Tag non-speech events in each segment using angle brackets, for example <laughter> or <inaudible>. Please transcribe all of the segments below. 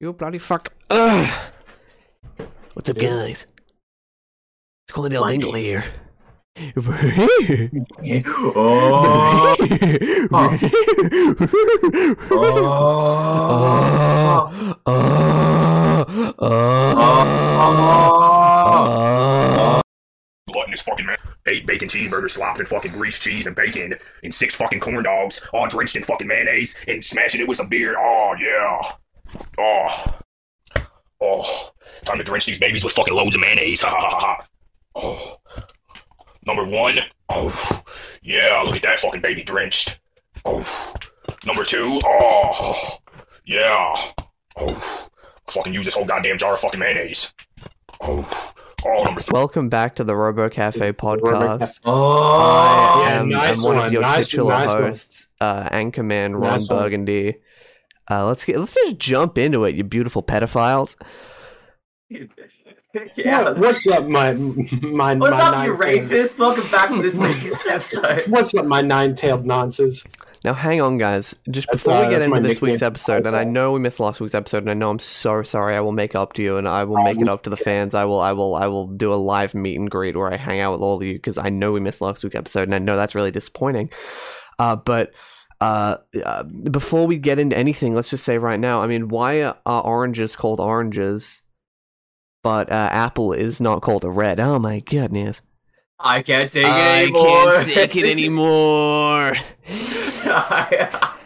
You bloody fuck. Ugh. What's up, Yeah. guys? It's Colin Del Monday. Dingle here. Oh, <laughs> oh, oh, oh, gluttonous fucking man. Eight bacon cheeseburgers slopped in fucking grease cheese and bacon, and six fucking corn dogs, all drenched in fucking mayonnaise, and smashing it with some beer. Oh yeah. Oh. Oh. Time to drench these babies with fucking loads of mayonnaise. Ha ha ha ha. Oh. Number one. Oh. Yeah, look at that fucking baby drenched. Oh. Number two. Oh. Yeah. Oh. Fucking use this whole goddamn jar of fucking mayonnaise. Oh. Oh, number three. Welcome back to the Robo Cafe podcast. oh, I yeah, am nice I'm one, of your nice- titular nice hosts, uh, Anchorman Ron Nice one. Burgundy. Uh, let's get let's just jump into it, you beautiful pedophiles. <laughs> yeah. What- What's up, my my What's my up, you nine-tailed- rapist? Welcome back to this week's <laughs> episode. What's up, my nine-tailed nonsense? Now, hang on, guys. Just That's, before uh, we get into this week's episode, and I know we missed last week's episode, and I know I'm so sorry. I will make up to you, and I will make it up to the fans. I will, I will, I will do a live meet and greet where I hang out with all of you because I know we missed last week's episode, and I know that's really disappointing. Uh, but uh, uh, before we get into anything, let's just say right now. I mean, why are oranges called oranges, but uh, apple is not called a red? Oh my goodness! I can't take it I anymore. can't take it <laughs> anymore. <laughs>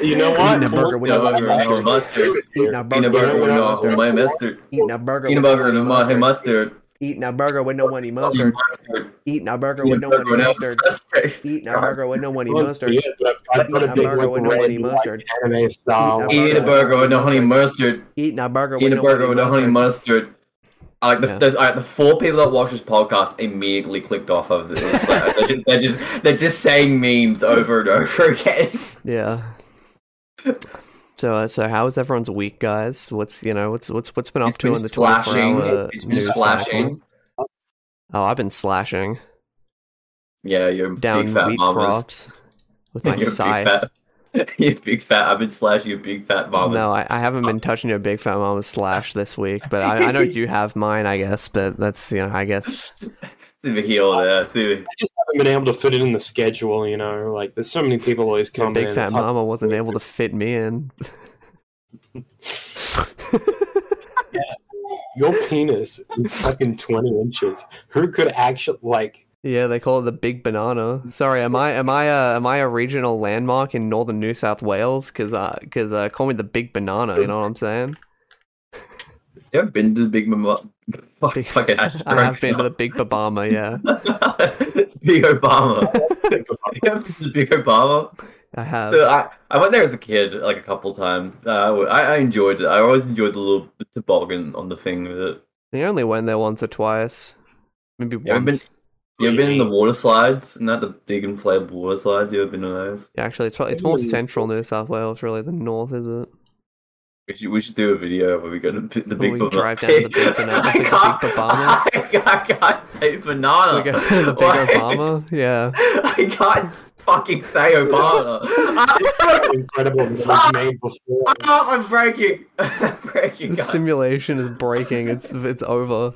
You know Eating what? a burger with no Peanut burger, no mustard. Eating a burger, with no mustard. Eating a burger. Peanut with burger no with no mustard. Eating a burger with no honey Honey mustard. mustard. Eating a burger with no honey mustard. mustard. Eating a burger with no honey mustard. yeah, but I put a Eating a burger with no red, honey mustard. Eating Eating a burger with no honey mustard. Eating a burger with Eating no a burger honey with no honey mustard. mustard. I Like the, Yeah. like, the four people that watch this podcast immediately clicked off of this. Like, they're, <laughs> just, they're just they're just saying memes over and over again. Yeah. So, uh, so how is everyone's week, guys? What's you know what's what's what's been up It's to been in the twenty four slashing. hour It's been slashing. cycle? Oh, I've been slashing Yeah, you're down big fat wheat mamas. crops with <laughs> my You're a scythe. big fat. <laughs> You're big fat. I've been slashing you big fat mamas. No, I, I haven't been <laughs> touching your big fat mama slash this week, but I, I know you have mine, I guess. But that's you know, I guess See the heel there. See I just haven't been able to fit it in the schedule. You know, like there's so many people always your coming. big in. fat It's hard- mama wasn't able to fit me in. <laughs> Your penis is fucking twenty inches. Who could actually like? Yeah, they call it the big banana. Sorry, am I am I a am I a regional landmark in northern New South Wales? Cause uh, cause uh, call me the big banana. You know what I'm saying? You ever been to the big mama? Fuck, Big- fucking I have been to the big Babama. Yeah, <laughs> big Obama. you ever been to the big Obama? I have. So I, I went there as a kid like a couple times. Uh, I, I enjoyed it. I always enjoyed the little toboggan on the thing with it. They only went there once or twice, maybe You ever been? once. You ever been in the water slides? And that the big inflatable water slides? You ever been to those? Yeah, actually, it's probably it's more central New South Wales really than north, is it? We should, we should do a video where we go to the the big we banana. drive down to the big banana- <laughs> I can't- Obama? <laughs> I can't, I can't say banana. We go to the big Why- Obama. Yeah. <laughs> I can't fucking say Obama. Incredible that it was made before. ah, I'm breaking. I'm breaking. The simulation is breaking. It's it's over.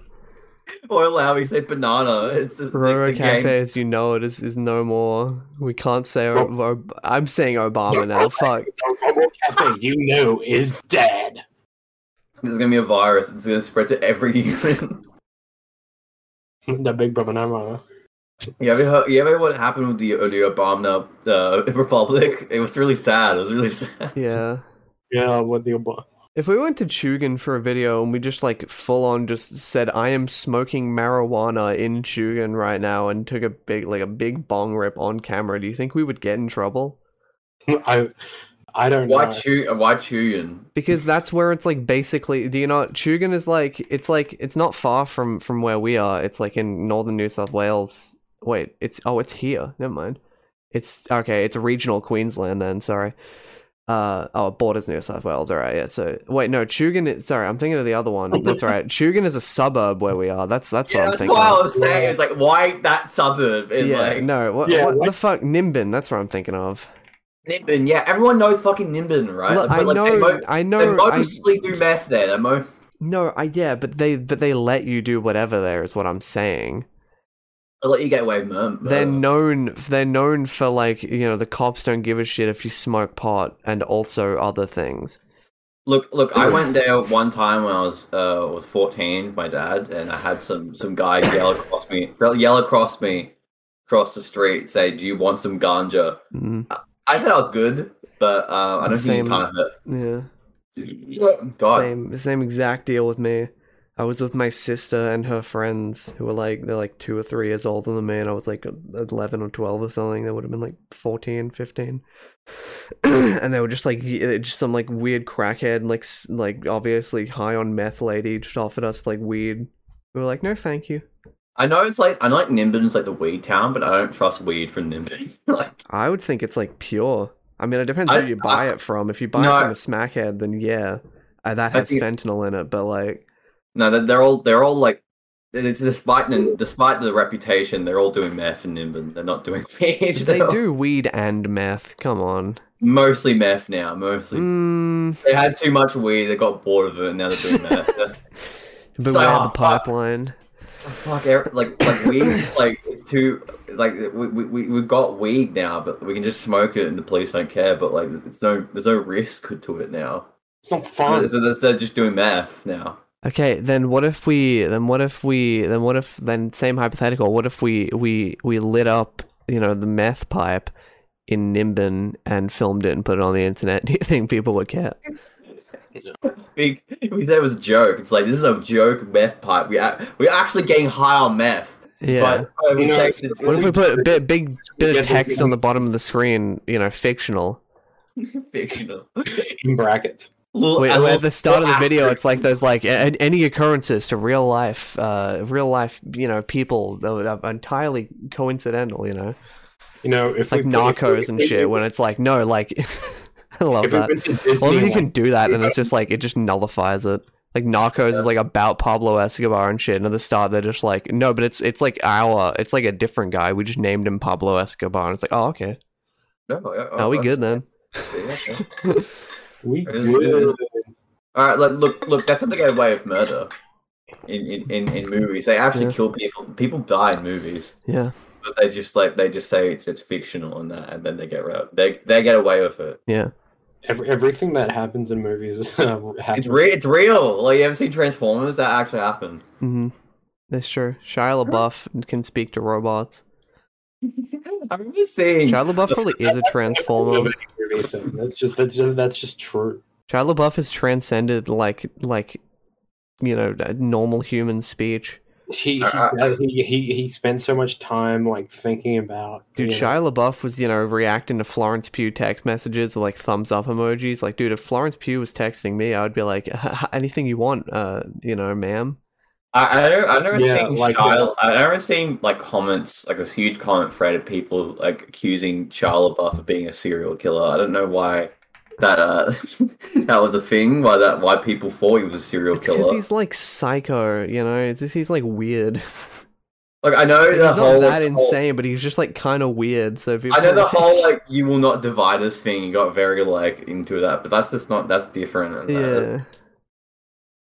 <laughs> Or allow me to say banana. It's just Roro the, the Cafe, game. as you know it, is, is no more. We can't say. O- O- I'm saying Obama now. Fuck. Robo Cafe, you know, is dead. There's gonna be a virus. It's gonna spread to every <laughs> human. the big banana. you ever heard, you ever heard what happened with the early Obama uh, Republic? It was really sad. It was really <laughs> sad. Yeah. Yeah, what the Obama? If we went to Tugun for a video and we just like full on just said I am smoking marijuana in Tugun right now and took a big like a big bong rip on camera, do you think we would get in trouble? <laughs> I, I don't Why know. chew? Why chewing? Because that's where it's like basically do you know Tugun is like it's like it's not far from from where we are. It's like in northern New South Wales. Wait, it's oh it's here. Never mind. It's okay, it's regional Queensland then, sorry. Uh oh, borders New South Wales, alright, yeah. So wait, no, Tugun is sorry, I'm thinking of the other one. <laughs> That's right. Tugun is a suburb where we are. That's that's what Yeah, I'm that's thinking. what I of. was saying. It's like why that suburb in yeah, like no, what, Yeah, what like- the fuck? Nimbin, that's what I'm thinking of. Nimbin, yeah, everyone knows fucking Nimbin, right? Look, But, I like, know, They, mo- I they know, I, mostly do meth there. They mo- no, I yeah, but they but they let you do whatever there is what I'm saying. They let you get away with murder. They're known they're known for like you know the cops don't give a shit if you smoke pot and also other things. Look, look, I went there one time when I was uh was fourteen with my dad, and I had some some guy yell across me, yell across me, across the street, say, "Do you want some ganja?" Mm, I said I was good, but uh, I don't Same. think you kind of yeah. God, Same same exact deal with me. I was with my sister and her friends who were like they're like two or three years older than me and I was like 11 or 12 or something. They would have been like 14, 15. <coughs> and they were just like just some like weird crackhead like like obviously high on meth lady just offered us like weed. We were like, "No, thank you." I know it's like I know like Nimbin's like the weed town, but I don't trust weed from Nimbin. <laughs> like, I would think it's like pure. I mean, it depends I- who you buy I- it from. If you buy No, it from a smackhead, then yeah, uh, that has think- fentanyl in it. But like, no, they're, they're all they're all like. It's despite the, despite the reputation, they're all doing meth in Nimbin. They're not doing <laughs> weed. they They're do weed and meth. Come on. mostly meth now. Mostly, Mm, they had too much weed. They got bored of it, and now they're doing meth. <laughs> <laughs> beware oh, the fuck. pipeline. Fuck, er- like like weed, like it's too like we we we we've got weed now, but we can just smoke it and the police don't care. But like, it's no there's no risk to it now. It's not fun. So they're- they're just doing meth now. Okay, then what if we? Then what if we? Then what if? Then same hypothetical. What if we we we lit up, you know, the meth pipe in Nimbin and filmed it and put it on the internet? <laughs> Do you think people would care? <laughs> We we said it was a joke. It's like this is a joke meth pipe. We a- we're actually getting high on meth. Yeah. But uh, we know, say it's- it's, what if we put a bit big <laughs> bit of text on the bottom of the screen? You know, fictional. fictional? in brackets. Little- Wait, at little- the start of the little video, asterisk. it's like there's like a- any occurrences to real life, uh, real life, you know, people that are entirely coincidental, you know, You know, if like we put- if narcos we- and if shit. we- When it's like, no, like, <laughs> I love that. went to Well, you can do that, and it's just like it just nullifies it. Like Narcos is like about Pablo Escobar and shit. And at the start, they're just like, no, but it's it's like our, it's like a different guy. We just named him Pablo Escobar, and it's like, oh, okay, No, yeah, are we oh, good then? see, okay. <laughs> we It is- would- it is- All right, look, look, look. That's how they get away with murder in in, in, in movies. They actually Yeah. kill people. People die in movies, Yeah, but they just like they just say it's it's fictional and that, and then they get rid- they they get away with it. yeah. Every, everything that happens in movies <laughs> uh, happens. It's real. It's real. Like you ever seen Transformers? That actually happened. hmm That's true. Shia LaBeouf can speak to robots. I remember seeing. Shia LaBeouf probably is a <laughs> transformer. That's just that's just that's just true. Shia LaBeouf has transcended like like you know normal human speech. He he, Uh, he he he spent so much time like thinking about Dude, you know, Shia LaBeouf was, you know, reacting to Florence Pugh text messages with like thumbs up emojis. Like, dude, if Florence Pugh was texting me, I would be like, <laughs> anything you want, uh, you know, ma'am. I I never, I never Yeah, seen like- Shia. I like comments like this huge comment thread of people like accusing Shia LaBeouf of being a serial killer. I don't know why that uh <laughs> that was a thing. Why that why people thought he was a serial It's because killer. he's like psycho, you know. It's just he's like weird. Like I know he's the not whole that whole- insane, but he's just like kind of weird. So people I know the whole <laughs> like you will not divide us thing. You got very like into that, but that's just not that's different. And that- yeah.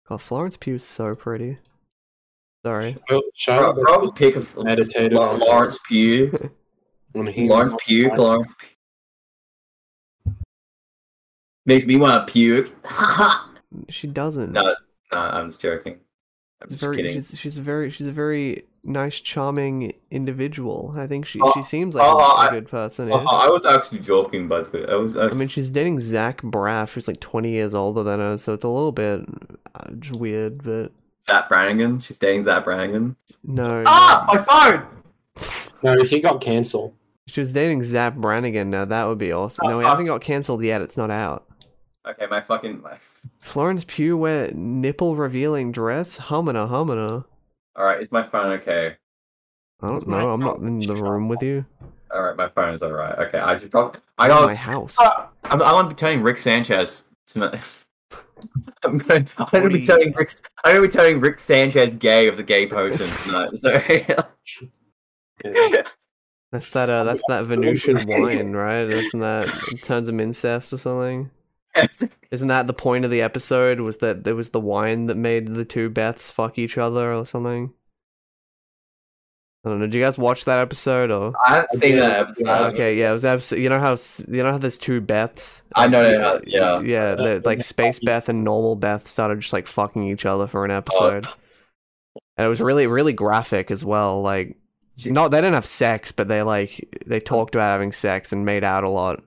God, Florence Pugh is so pretty. Sorry. Well, Shia Throw, LaBeouf throw a pic of meditated La- Lawrence Pugh. when he Lawrence <laughs> Pugh. Lawrence Pugh. Makes me want to puke. <laughs> She doesn't. no, no, I'm just joking. I'm She's just very, kidding. she's she's a very she's a very nice, charming individual. I think she Oh, she seems like oh, a, I- a good person. Uh, yeah. I was actually joking, but. I was. I, I mean, she's dating Zach Braff, who's like 20 years older than her, so it's a little bit uh, weird, but Zach Brannigan. She's dating Zach Brannigan. no. Ah, my phone. No, he got cancelled. She was dating Zach Brannigan. Now that would be awesome. Oh, No, he fuck. hasn't got cancelled yet. It's not out. Okay, my fucking. My... Florence Pugh wear nipple revealing dress. Humana, humana. All right, is my phone okay? I don't know. I'm not in the room with you. All right, my phone is all right. Okay, I just dropped. I In got. my house. Ah, I'm, I'm gonna be telling Rick Sanchez tonight. <laughs> <laughs> I'm gonna, I'm gonna be you- telling Rick. I'm gonna be telling Rick Sanchez gay of the gay potion tonight. So Yeah. <laughs> That's that. Uh, that's that Venusian wine, right? Isn't that it turns them incest or something? Isn't that the point of the episode? Was that there was the wine that made the two Beths fuck each other or something? I don't know. Did you guys watch that episode or? I haven't seen that episode. Okay, yeah, it was episode. You know how you know how there's two Beths. I know that, yeah. yeah. the- like Space Beth and normal Beth started just like fucking each other for an oh. episode, and it was really really graphic as well. Like, no, they didn't have sex, but they like they talked about having sex and made out a lot.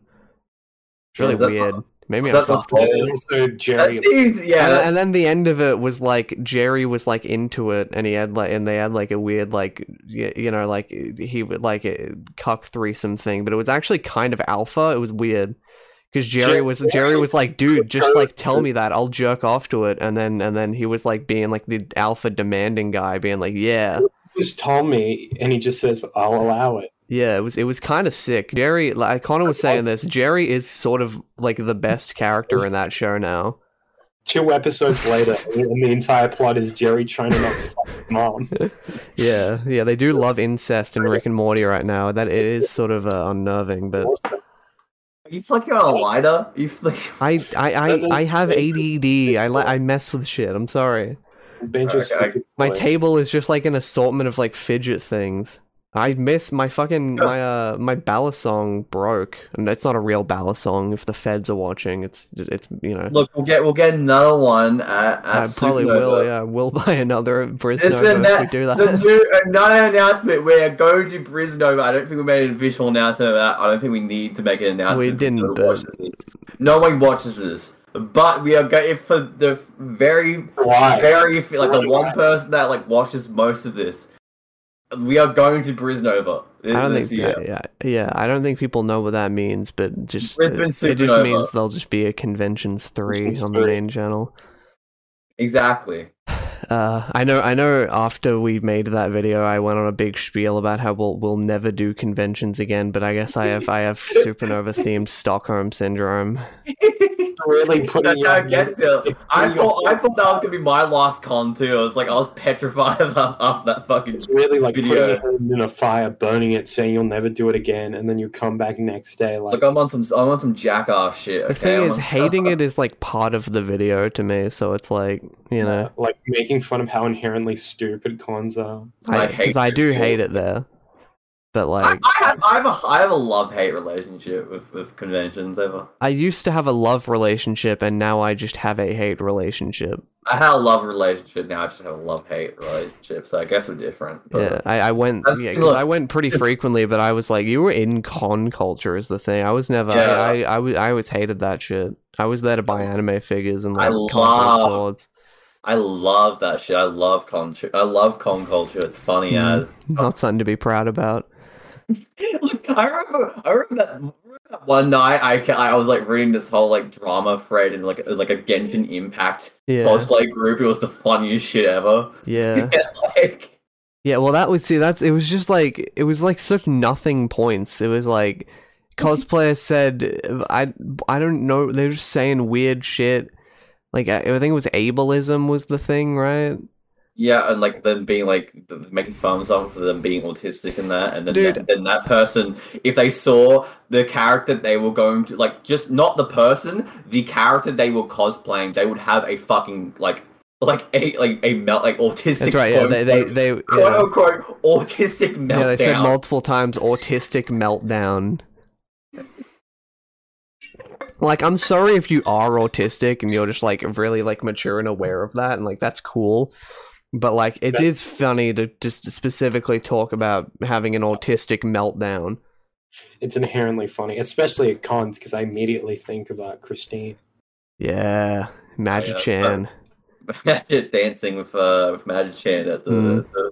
It's really Was that weird. the- Made me was that the uncomfortable. whole- And Jerry. That seems yeah. and, and then the end of it was like Jerry was like into it, and he had like, and they had like a weird like, you know, like he would like eh, a cuck threesome thing, but it was actually kind of alpha. It was weird because Jerry was Jerry was like, dude, just like tell me that, I'll jerk off to it, and then and then he was like being like the alpha demanding guy, being like, yeah, just told me, and he just says, "I'll allow it." Yeah, it was it was kind of sick. Jerry, like Connor was saying <laughs> this, Jerry is sort of like the best character in that show now. Two episodes later, <laughs> and the entire plot is Jerry trying to not fuck his <laughs> mom. Yeah, yeah, they do love incest in Rick and Morty right now. That it is sort of uh, unnerving, but you flicking on a lighter? You flick. I, I, I, I have ADD. I li- I mess with shit. I'm sorry. Okay. My table is just like an assortment of like fidget things. I miss my fucking my uh my ballast song broke, and it's not a real ballast song. If the feds are watching, it's it's you know. Look, we'll get we'll get another one at, at I probably will. Supanova. Yeah, we'll <laughs> buy another Brisnova Listen, if we that, the new <laughs> another announcement. We're going to Brisnova. I don't think we made an official announcement of that. I don't think we need to make an announcement. We didn't, no one but- watches this. No one watches this. But we are going for the very, Why? very like the one person that like watches most of this. We are going to Brisnova this, I don't think year. yeah, yeah I don't think people know what that means, but just Brisbane it, it just means there'll just be a conventions three on the main channel. Exactly. <sighs> <laughs> Uh, I know. I know. After we made that video, I went on a big spiel about how we'll we'll never do conventions again. But I guess I have I have <laughs> Supanova themed Stockholm syndrome. <laughs> really putting That's you how on it gets your- to. it's I thought I thought that was gonna be my last con too. I was like, I was petrified <laughs> after that fucking. It's really like Video. putting your in a fire, burning it, saying you'll never do it again, and then you come back next day like, Like I'm on some, I'm on some jackass shit. The thing I'm is, on- hating it is like part of the video to me. So it's like you know, like making fun of how inherently stupid cons are. I I hate because I do rituals. hate it there. But like, I have, I have a, I have a love hate relationship with with conventions. Ever, I used to have a love relationship, and now I just have a hate relationship. I had a love relationship. Now I just have a love hate relationship. So I guess we're different. But Yeah, I, I went. That's Yeah, 'cause. I went pretty frequently, but I was like, you were in con culture is the thing. I was never. Yeah. I, I, I, I always hated that shit. I was there to buy anime figures and like conquer love- swords. I love that shit. I love con. I love con culture. It's funny Mm. as. Not something to be proud about. <laughs> Look, I remember, I remember that, one night I, I was like reading this whole like drama thread in like like a Genshin Impact Yeah, cosplay group. It was the funniest shit ever. <laughs> yeah, like, yeah. Well, that was see. That's it. Was just like it was like such nothing points. It was like <laughs> cosplayer said, I, I don't know. They're just saying weird shit. Like I, think it was ableism was the thing, right? yeah, and like them being like making fun of someone for them being autistic and that, and then that, then that person, if they saw the character they were going to like, just not the person, the character they were cosplaying, they would have a fucking like like a like a melt like autistic. That's right. Yeah, they they they. quote yeah. unquote autistic meltdown. Yeah, they said multiple times autistic meltdown. Like, I'm sorry if you are autistic and you're just like really like mature and aware of that, and like that's cool. But like, it is funny to just specifically talk about having an autistic meltdown. It's inherently funny, especially at cons, because I immediately think about Christine. Yeah, Magic Chan. <laughs> Magic dancing with uh with Magic Chan at the, Mm. the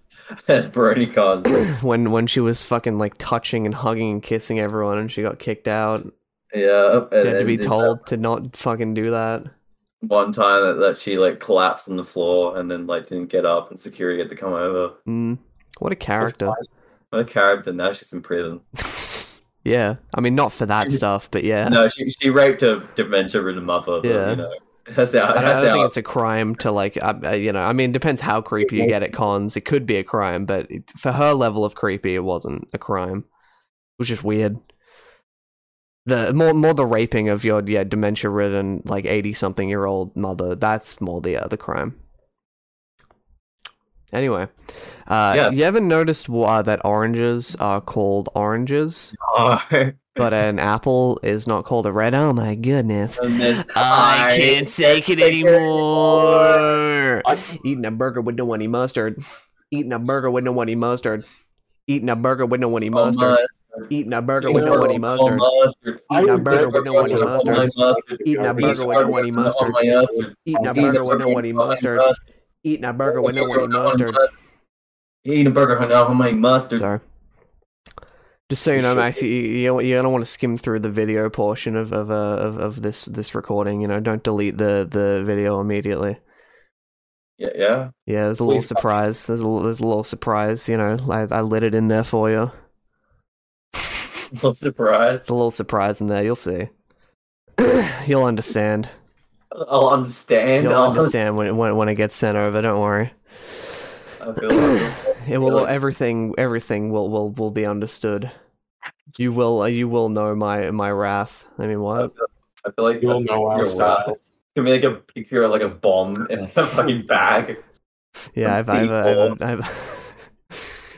at BronyCon. <clears throat> when when she was fucking like touching and hugging and kissing everyone, and she got kicked out. Yeah, and, had to be told to not fucking do that. one time that, that she like collapsed on the floor and then like didn't get up and security had to come over. Mm, what a character. What a character! Now she's in prison. <laughs> yeah, I mean, not for that stuff, but yeah. No, she she raped a dementia-ridden mother. But, Yeah. you know, that's how. I don't, think it's a crime to like, uh, uh, you know. I mean, it depends how creepy you get at cons. It could be a crime, but it, for her level of creepy, it wasn't a crime. It was just weird. The more more the raping of your yeah dementia ridden like eighty something year old mother. That's more the uh, the crime. Anyway, uh, Yes. you ever noticed uh, that oranges are called oranges, Oh, <laughs> but an apple is not called a red? Oh my goodness! and I can't take it anymore. Eating a burger with no honey mustard. Eating a burger with no honey mustard. Eating a burger with no Oh, mustard. Eating a burger with no honey mustard. Eating a burger with no honey mustard. Eating a burger with no honey mustard. Eating a burger with no honey mustard. Eating a burger with no honey mustard. Eating a burger with no honey mustard. Sorry. Just so you know, Max, you, you, you don't want to skim through the video portion of of, uh, of of this this recording. You know, don't delete the the video immediately. Yeah, yeah. Yeah, there's a little Please stop. surprise. There's a little, there's a little surprise. You know, I, I lit it in there for you. <laughs> Not surprised. It's a little surprise in there. You'll see. <clears throat> You'll understand. I'll understand. You'll I'll <laughs> understand when it, when when it gets sent over. Don't worry. I feel like <clears throat> It will. like- Everything. Everything will will will be understood. You will. uh, You will know my my wrath. I mean, I what? feel, I feel like You'll know our you're style. Can be like a picture of like a bomb in <laughs> a fucking bag. Yeah, I've I've, I've, people. I've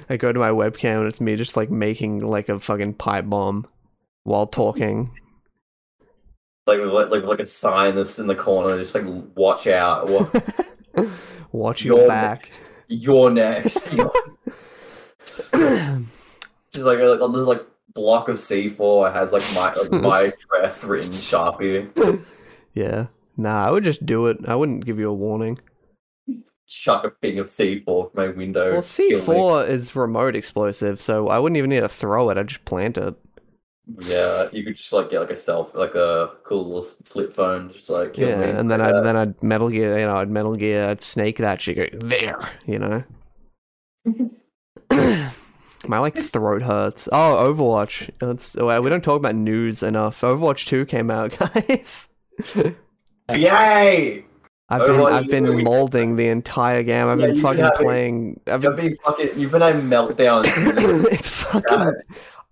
I go to my webcam and it's me just like making like a fucking pipe bomb while talking. <laughs> Like like like, like a sign that's in the corner, just like watch out. <laughs> Watch your back. you're next. <laughs> You're- <coughs> just like a, like this like block of C4 it has like my like my address written Sharpie. yeah. Nah, I would just do it. I wouldn't give you a warning. Chuck a thing of C4 from my window. Well. C4 is remote explosive, so I wouldn't even need to throw it. I'd just plant it. Yeah, you could just like get like a self like a cool little flip phone, just like kill yeah, me. and then I'd then I'd Metal Gear, you know, I'd Metal Gear, I'd snake that shit. Go, there, you know. <coughs> My like throat hurts. Oh, Overwatch. Let's. well, oh, We don't talk about news enough. Overwatch Two came out, <laughs> guys. <laughs> Yay! I've been I've been 2. molding the entire game. I've Yeah, been fucking having- playing. I've been. been fucking you've been having meltdowns. <laughs> it's fucking.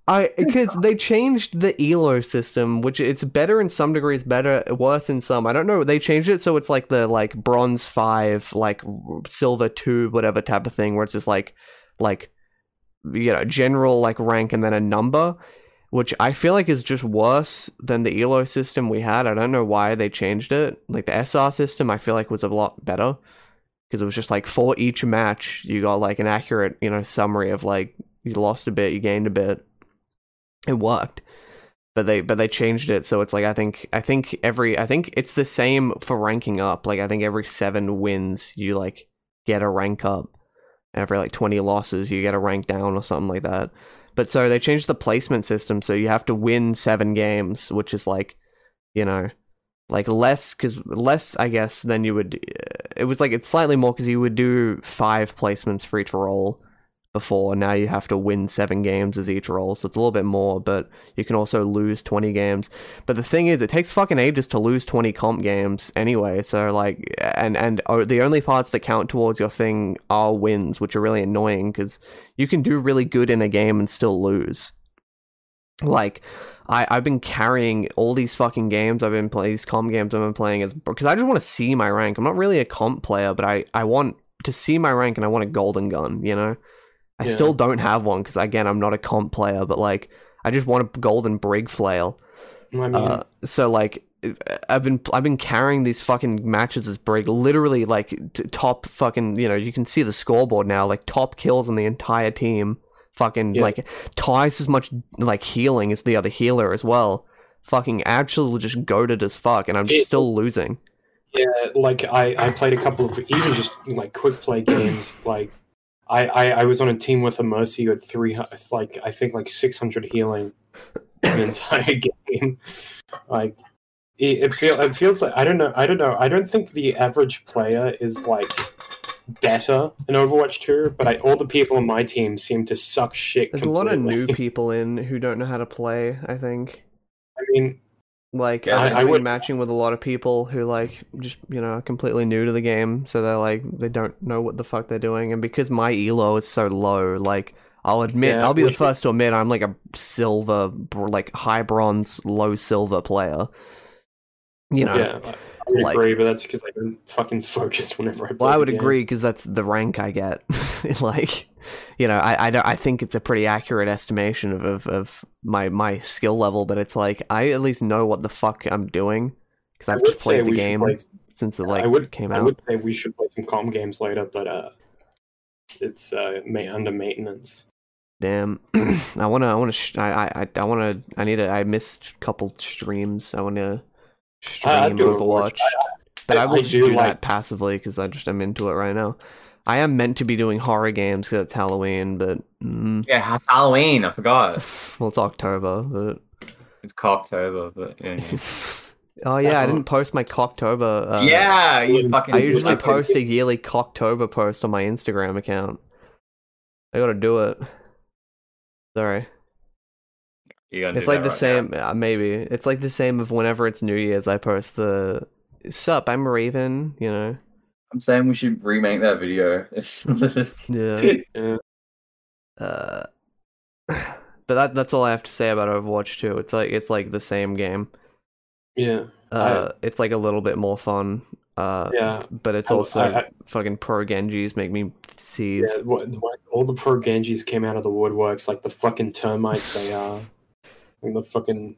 I because they changed the elo system, which it's better in some degrees, better worse in some. I don't know. They changed it so it's like the like bronze five, like silver two, whatever type of thing, where it's just like like you know general like rank and then a number, which I feel like is just worse than the elo system we had. I don't know why they changed it. Like the SR system, I feel like was a lot better because it was just like for each match you got like an accurate you know summary of like you lost a bit, you gained a bit. It worked. But they but they changed it so it's like I think I think every I think it's the same for ranking up. Like I think every 7 wins you like get a rank up. And every like 20 losses you get a rank down or something like that. But so they changed the placement system so you have to win 7 games, which is like you know like less cuz less I guess than you would it was like it's slightly more cuz you would do 5 placements for each role before. Now you have to win seven games as each role, so it's a little bit more, but you can also lose 20 games. But the thing is, it takes fucking ages to lose 20 comp games anyway, so like, and, and oh, the only parts that count towards your thing are wins, which are really annoying because you can do really good in a game and still lose. Like, I, I've been carrying all these fucking games I've been playing, these comp games I've been playing as because I just want to see my rank. I'm not really a comp player, but I, I want to see my rank and I want a golden gun, you know? I Yeah. still don't have one because again I'm not a comp player, but like I just want a golden brig flail. I mean, Uh, so like I've been I've been carrying these fucking matches as brig, literally like t- top fucking you know you can see the scoreboard now like top kills on the entire team, fucking Yeah. like twice as much like healing as the other healer as well. Fucking actually just goaded as fuck, and I'm just It- still losing. yeah, like I, I played a couple of even just like quick play games. Like I, I, I was on a team with a Mercy who had three like I think like six hundred healing the <laughs> entire game. Like it, it feel it feels like I don't know I don't know I don't think the average player is like better in Overwatch 2, but I, all the people on my team seem to suck shit. There's a lot of new people in who don't know how to play. I think. I mean, Like Yeah, I've I- I been would- matching with a lot of people who like just you know are completely new to the game, so they're like they don't know what the fuck they're doing, and because my elo is so low, like I'll admit, Yeah, I'll be the first to admit I'm like a silver, like high bronze, low silver player. You know, yeah, I like- agree, but that's because I don't fucking <laughs> focus whenever I play. well, I would agree because that's the rank I get. <laughs> like, you know, I, I, don't- I think it's a pretty accurate estimation of, of, of my my skill level, but it's like I at least know what the fuck I'm doing because I've just played the game play- since it like I would came I would say we should play some calm games later, but uh, it's uh ma- under maintenance. Damn, <clears throat> I wanna, I wanna, sh- I, I, I wanna, I need to. I missed a couple streams. I wanna stream I- I Overwatch, Overwatch. but I, I- will I just do do like- that passively because I just am into it right now. I am meant to be doing horror games because it's Halloween, but mm, Yeah, Halloween. I forgot. <sighs> well, it's October. But It's Cocktober, but yeah. yeah. <laughs> oh yeah, I didn't post my Cocktober. Uh, yeah, you fucking. I usually I fucking- post a yearly Cocktober post on my Instagram account. I gotta do it. Sorry. You gotta It's like the right same. Uh, maybe it's like the same of whenever it's New Year's. I post the "Sup, I'm Raven." You know. I'm saying we should remake that video. <laughs> <laughs> Yeah. Yeah. Uh, <sighs> but that that's all I have to say about Overwatch 2. It's like it's like the same game. Yeah, Uh, it's like a little bit more fun. Uh, yeah, but it's I- also I- I- fucking pro Genjis make me see. yeah. What, what, all the pro Genjis came out of the woodworks like the fucking termites they are. <laughs> Like the fucking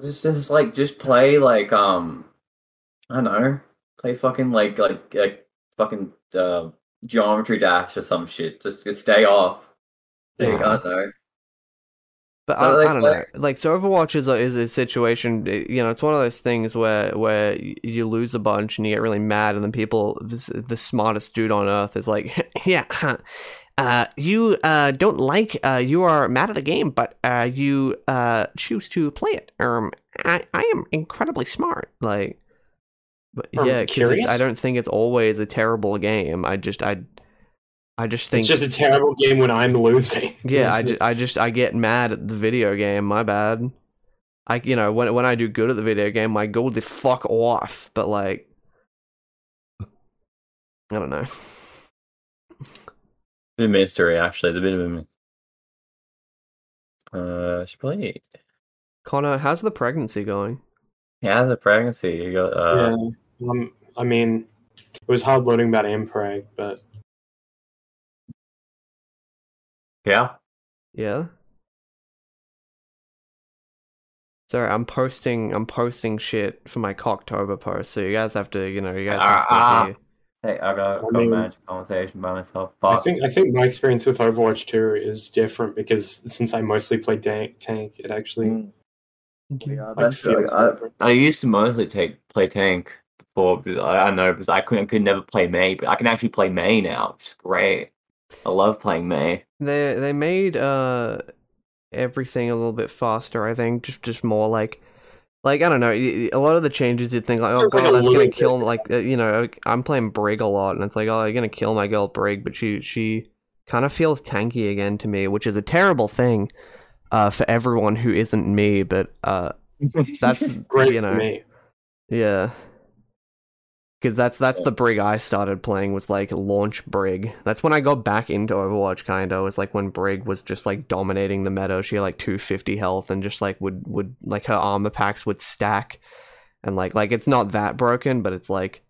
Just, just like, just play like, um, I don't know, play fucking like, like, like, fucking uh, geometry dash or some shit. Just, just stay off. Like, I don't know. But But, I, like, I don't like- know. Like so, Overwatch is a, is a situation. eh, You know, it's one of those things where where you lose a bunch and you get really mad, and then people, the smartest dude on earth, is like, <laughs> yeah. Uh, you uh, don't like uh, you are mad at the game, but uh, you uh, choose to play it. Um, I, I am incredibly smart. Like, but I'm yeah, because I don't think it's always a terrible game. I just I I just think it's just a terrible game when I'm losing. <laughs> yeah, I, ju- I just I get mad at the video game. My bad. I you know when when I do good at the video game, I go the fuck off. But like, I don't know. Bit of mystery, actually. It's a bit of a. my- Uh, she probably Connor, how's the pregnancy going? he has a pregnancy. He got, uh, yeah. Um, I mean, it was hard learning about Mpreg, but yeah. Yeah. Sorry, I'm posting I'm posting shit for my Cocktober post, so you guys have to you know you guys have to Ah, be- Hey, I got I a mean- magic conversation by myself. I But think I think my experience with Overwatch 2 is different because since I mostly play tank, tank it actually Mm, yeah, like, that's feels I. I used to mostly take play tank before because I, I know because I couldn't could never play Mei, but I can actually play Mei now, which is great. I love playing Mei. They they made uh everything a little bit faster. I think just just more like like I don't know. a lot of the changes you'd think like oh Feels like god that's gonna kill bit. like uh, you know I'm playing Brig a lot and it's like oh you're gonna kill my girl Brig, but she she kind of feels tanky again to me, which is a terrible thing uh for everyone who isn't me. But uh <laughs> that's great you know me. yeah. Because that's that's the brig I started playing was like launch brig. That's when I got back into Overwatch. Kind of was like when brig was just like dominating the meta. She had like two fifty health and just like would would like her armor packs would stack, and like like it's not that broken, but it's like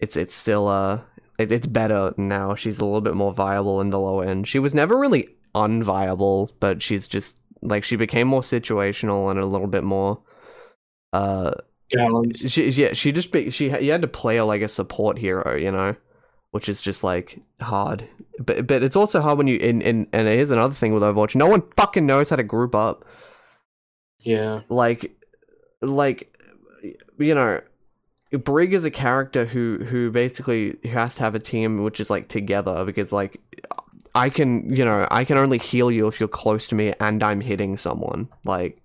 it's it's still uh it, it's better now. She's a little bit more viable in the low end. She was never really unviable, but she's just like she became more situational and a little bit more uh Gallons. she yeah she just be, she you had to play her like a support hero you know which is just like hard but but it's also hard when you and and, and here's another thing with overwatch no one fucking knows how to group up Yeah. like like you know brig is a character who who basically has to have a team which is like together because like i can you know i can only heal you if you're close to me and i'm hitting someone like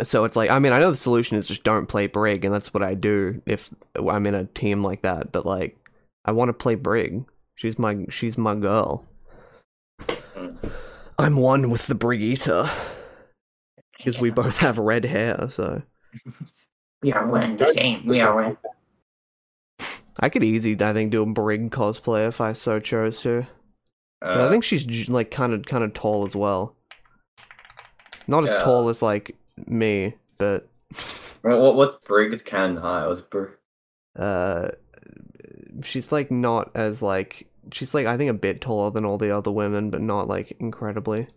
so it's like i mean i know the solution is just don't play brig and that's what i do if i'm in a team like that but like i want to play brig. She's my she's my girl. I'm one with the brigitte because we both have red hair so. <laughs> We are one Don't- We are one. I could easy, I think, do a Brig cosplay if I so chose to. But Uh, I think she's like kind of kind of tall as well. Not as tall as like me, but what what what's Briggs can high? Was Br- uh, she's like not as like she's like I think a bit taller than all the other women, but not like incredibly.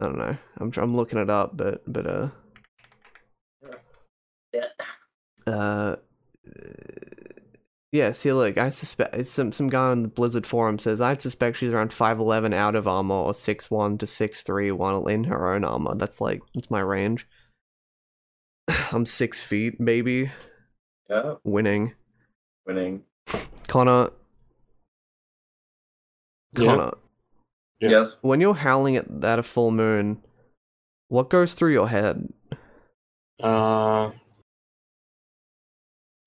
I don't know. I'm I'm looking it up, but but uh. Yeah. Uh. Yeah, see, look, I suspect some some guy on the Blizzard forum says I'd suspect she's around five eleven out of armor or six one to six three in her own armor. That's like that's my range. <sighs> I'm six feet, maybe yeah, winning. winning. Connor, Yeah. Connor, Yeah. Yes. when you're howling at, at a full moon, what goes through your head? Uh,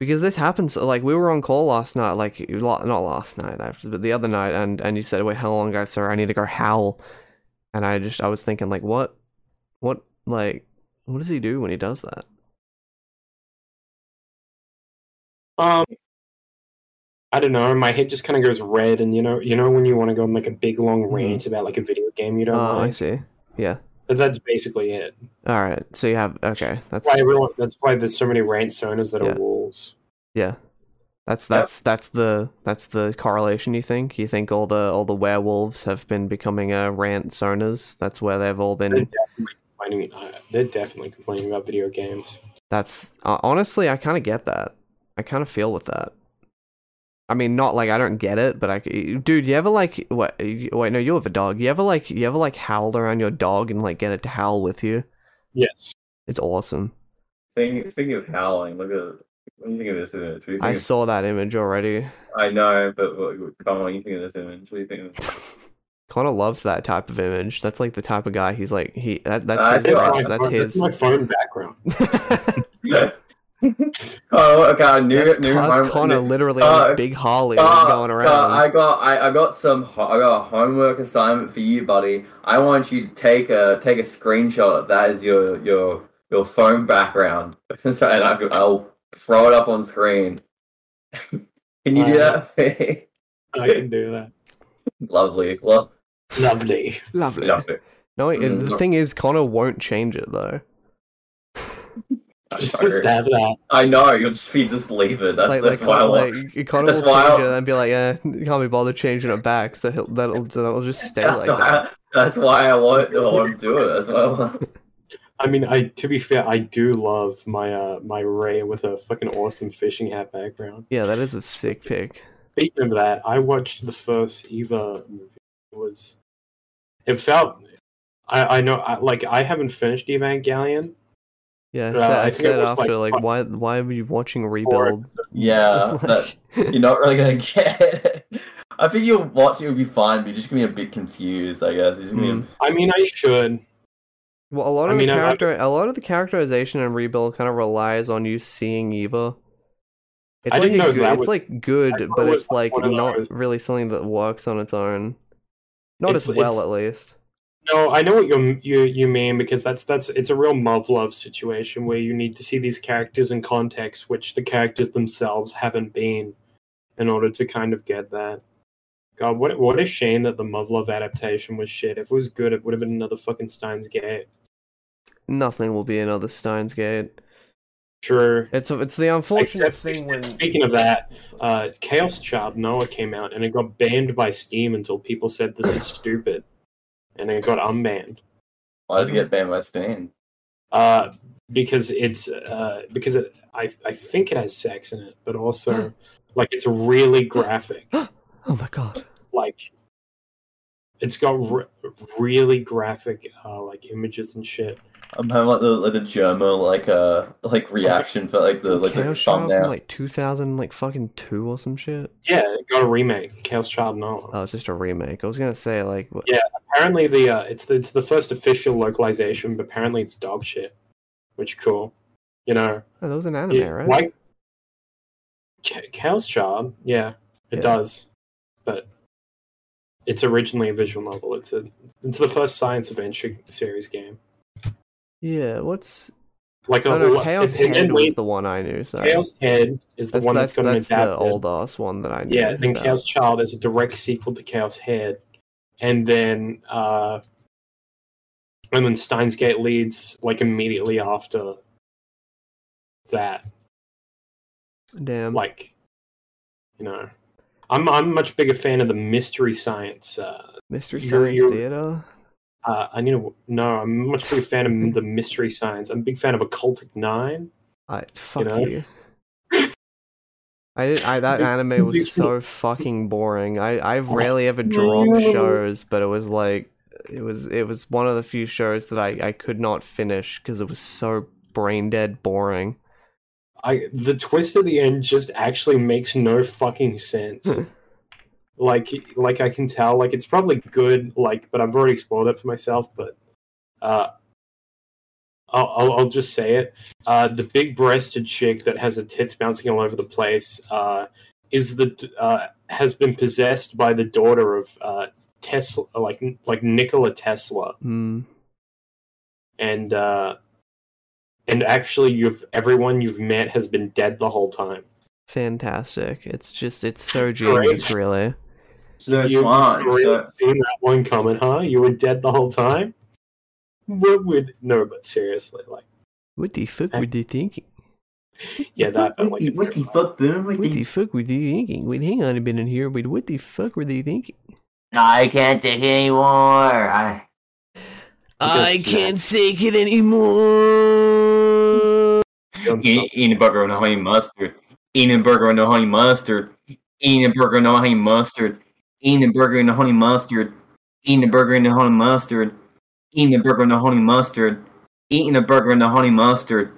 Because this happens. Like we were on call last night, like not last night, after but the other night, and and you said, "Wait, how long, guys? Sir, I need to go howl." And I just I was thinking, like, what, what, like, what does he do when he does that? um, I don't know. My head just kind of goes red, and you know, you know when you want to go on like a big long rant about like a video game you don't Oh, I see. Yeah. But that's basically it. All right. So you have okay. That's Why everyone? That's why there's so many rant zoners that Yeah. are wolves. yeah. That's that's that's the that's the correlation. You think? You think all the all the werewolves have been becoming uh, rant zoners? That's where they've all They're been. definitely complaining. Uh, they're definitely complaining about video games. That's uh, honestly, I kind of get that. I kind of feel with that. I mean, not like I don't get it, but I, dude, you ever like what? Wait, no, you have a dog. You ever like you ever like howl around your dog and like get it to howl with you? Yes. It's awesome. Speaking, speaking of howling, look at what do you think of this image? What do you think I of- saw that image already. I know, but what, come on, what do you think of this image? What do you think? Of this? <laughs> Connor loves that type of image. That's like the type of guy he's like he. That, that's I his. That's, like that's my phone background. <laughs> <laughs> <laughs> oh, okay. I knew That's, knew that's home- Connor knew- literally on Uh, his big Harley Uh, going uh, around. I got I, I got some I got a homework assignment for you, buddy. I want you to take a take a screenshot of that as your your your phone background, <laughs> so, and I, I'll throw it up on screen. <laughs> Can you do Uh, that? for me? I can do that. Lovely, Lo- Lovely. Lovely. lovely. No, it- Mm, the thing is, Connor won't change it though. I'm <laughs> Just sorry. just have that. I know you'll just be just leave it. That's like, that's like, why I Connor, want. like, Connor will change I- it and be like, "Yeah, you can't be bothered changing it back." So he'll that'll that'll just stay That's like why, that. that's why I want, I want to do it. That's why I want. <laughs> I mean, I to be fair, I do love my uh my Rei with a fucking awesome fishing hat background. Yeah, that is a sick pick. Speaking of that, I watched the first Eva movie. It was it felt I I know I, like I haven't finished Evangelion. Yeah, I Uh, said, I I said after like, like, why why are you watching Rebuild? <laughs> Yeah, <laughs> that, you're not really gonna <laughs> get it. I think you'll watch it, will be fine, but you're just gonna be a bit confused, I guess. You're just gonna be- I mean, I should. Well, a lot I of mean, the I- I- character, a lot of the characterization in Rebuild kind of relies on you seeing Eva. It's I like didn't know good, that it's was- like good, but it it's like not those- really something that works on its own. Not It's- as well, it's- at least. No, I know what you you you mean because that's that's it's a real love love situation where you need to see these characters in context, which the characters themselves haven't been, in order to kind of get that. God, what what a shame that the Muv-Luv adaptation was shit. If it was good, it would have been another fucking Steins Gate. Nothing will be another Steins Gate. True. It's it's the unfortunate Except- thing when Speaking of that, uh, Chaos Child Noah came out and it got banned by Steam until people said this is stupid, and it got unbanned. Why did it get banned by Steam? uh, because it's uh, because it, I I think it has sex in it, but also <gasps> like it's really graphic. <gasps> oh my god, like it's got re- really graphic uh, like images and shit. I'm having like the like the German like uh like reaction for like the like the Chaos Child from thumbnail. like 2000 like fucking two or some shit. Yeah, it got a remake, Chaos Child Noah. Oh, it's just a remake. I was gonna say like, what- Yeah. apparently the uh, it's the it's the first official localization, but apparently it's dog shit, which cool. You know, oh, that was an anime, Yeah, right? Like Ch- Chaos Child, yeah, it Yeah. does, but it's originally a visual novel. It's a it's the first science adventure series game. Yeah, what's Like a No, no, Chaos then Head was the one I knew. Sorry. Chaos Head is the that's one that's, that's, got an that's the old ass one that I knew. Yeah, then. Chaos Child is a direct sequel to Chaos Head, and then uh, and then Steins Gate leads like immediately after that. Damn. Like, you know, I'm I'm a much bigger fan of the Mystery Science. Uh, Mystery you're- Science you're- Theater. Uh, I need to no, I'm a much bigger fan of the Mystery Science. I'm a big fan of Occultic Nine. I fuck know? you. I, did, I that <laughs> anime was so fucking boring. I I've rarely ever dropped shows, but it was like it was it was one of the few shows that I I could not finish because it was so brain dead boring. I the twist at the end just actually makes no fucking sense. <laughs> like like I can tell like it's probably good like but I've already spoiled it for myself but uh I'll I'll, I'll just say it. Uh the big breasted chick that has her tits bouncing all over the place uh is the uh has been possessed by the daughter of uh Tesla like like Nikola Tesla Hmm. and uh and actually you've everyone you've met has been dead the whole time. Fantastic. It's just it's so genius, really. So you smart. really So, seen that one coming, huh? You were dead the whole time. What would no? But seriously, like, What the fuck eh. I- were they thinking? yeah, that. what, like, the, what the fuck, boom? What What the the fuck were they thinking? Wait, hang on a minute here. Wait, what the fuck were they thinking? I can't take it anymore. I I can't take it anymore. Eat, eating a burger with no honey mustard. Eating a burger with no honey mustard. Eating a burger with no honey mustard. Eating a burger with the honey mustard. Eating a burger with the honey mustard. Eating a burger with the honey mustard. Eating a burger with the honey mustard.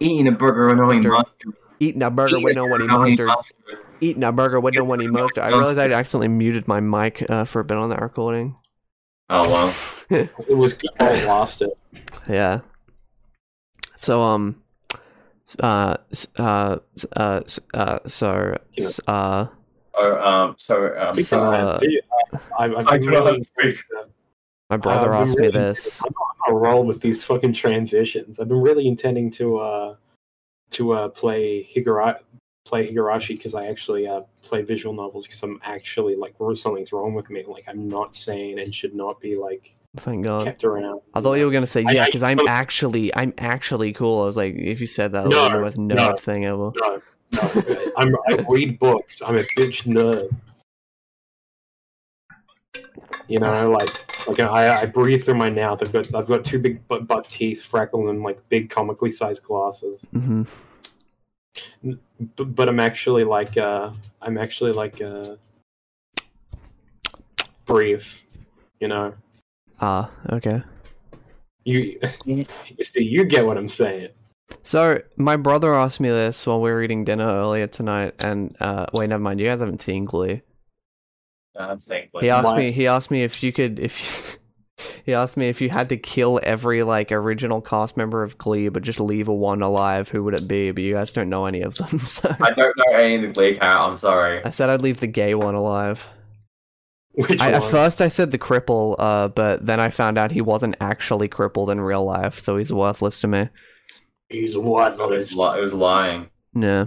Eating a burger with no honey Mustard. mustard. Eating a burger Eating with no honey with no honey mustard. mustard. Eating a burger with no honey mustard. I realized I'd accidentally muted my mic uh, for a bit on that recording. Oh well. <laughs> it was good while it yeah. So um, uh, uh, uh, uh, so uh, Or um. So um. So, So, uh, I've, I've I really, speak. my brother I've been asked me really- this. I'm on a roll with these fucking transitions. I've been really intending to uh to uh play Higura play Higurashi because I actually uh play visual novels because I'm actually like something's wrong with me. Like I'm not sane and should not be like Thank God. kept around. I thought you were gonna say yeah, because I'm actually I'm actually cool. I was like, if you said that, that No, would be the most nerd no. thing ever. No, no. I'm, I read books. I'm a bitch nerd. You know, like like I, I breathe through my mouth. I've got I've got two big butt, butt teeth, freckled, and like big comically sized glasses. hmm But, but I'm actually like uh I'm actually like uh brief. You know, Ah, okay. you <laughs> you see you get what I'm saying. So my brother asked me this while we were eating dinner earlier tonight, and uh, wait, never mind. You guys haven't seen Glee. I'm saying. He asked Why? me. He asked me if you could. If <laughs> he asked me if you had to kill every like original cast member of Glee, but just leave a one alive, who would it be? But you guys don't know any of them, <laughs> so I don't know any of the Glee characters. I'm sorry. I said I'd leave the gay one alive. Which I, at first, I said the cripple, uh, but then I found out he wasn't actually crippled in real life, so he's worthless to me. He's It was, worthless. li- it was lying. Yeah,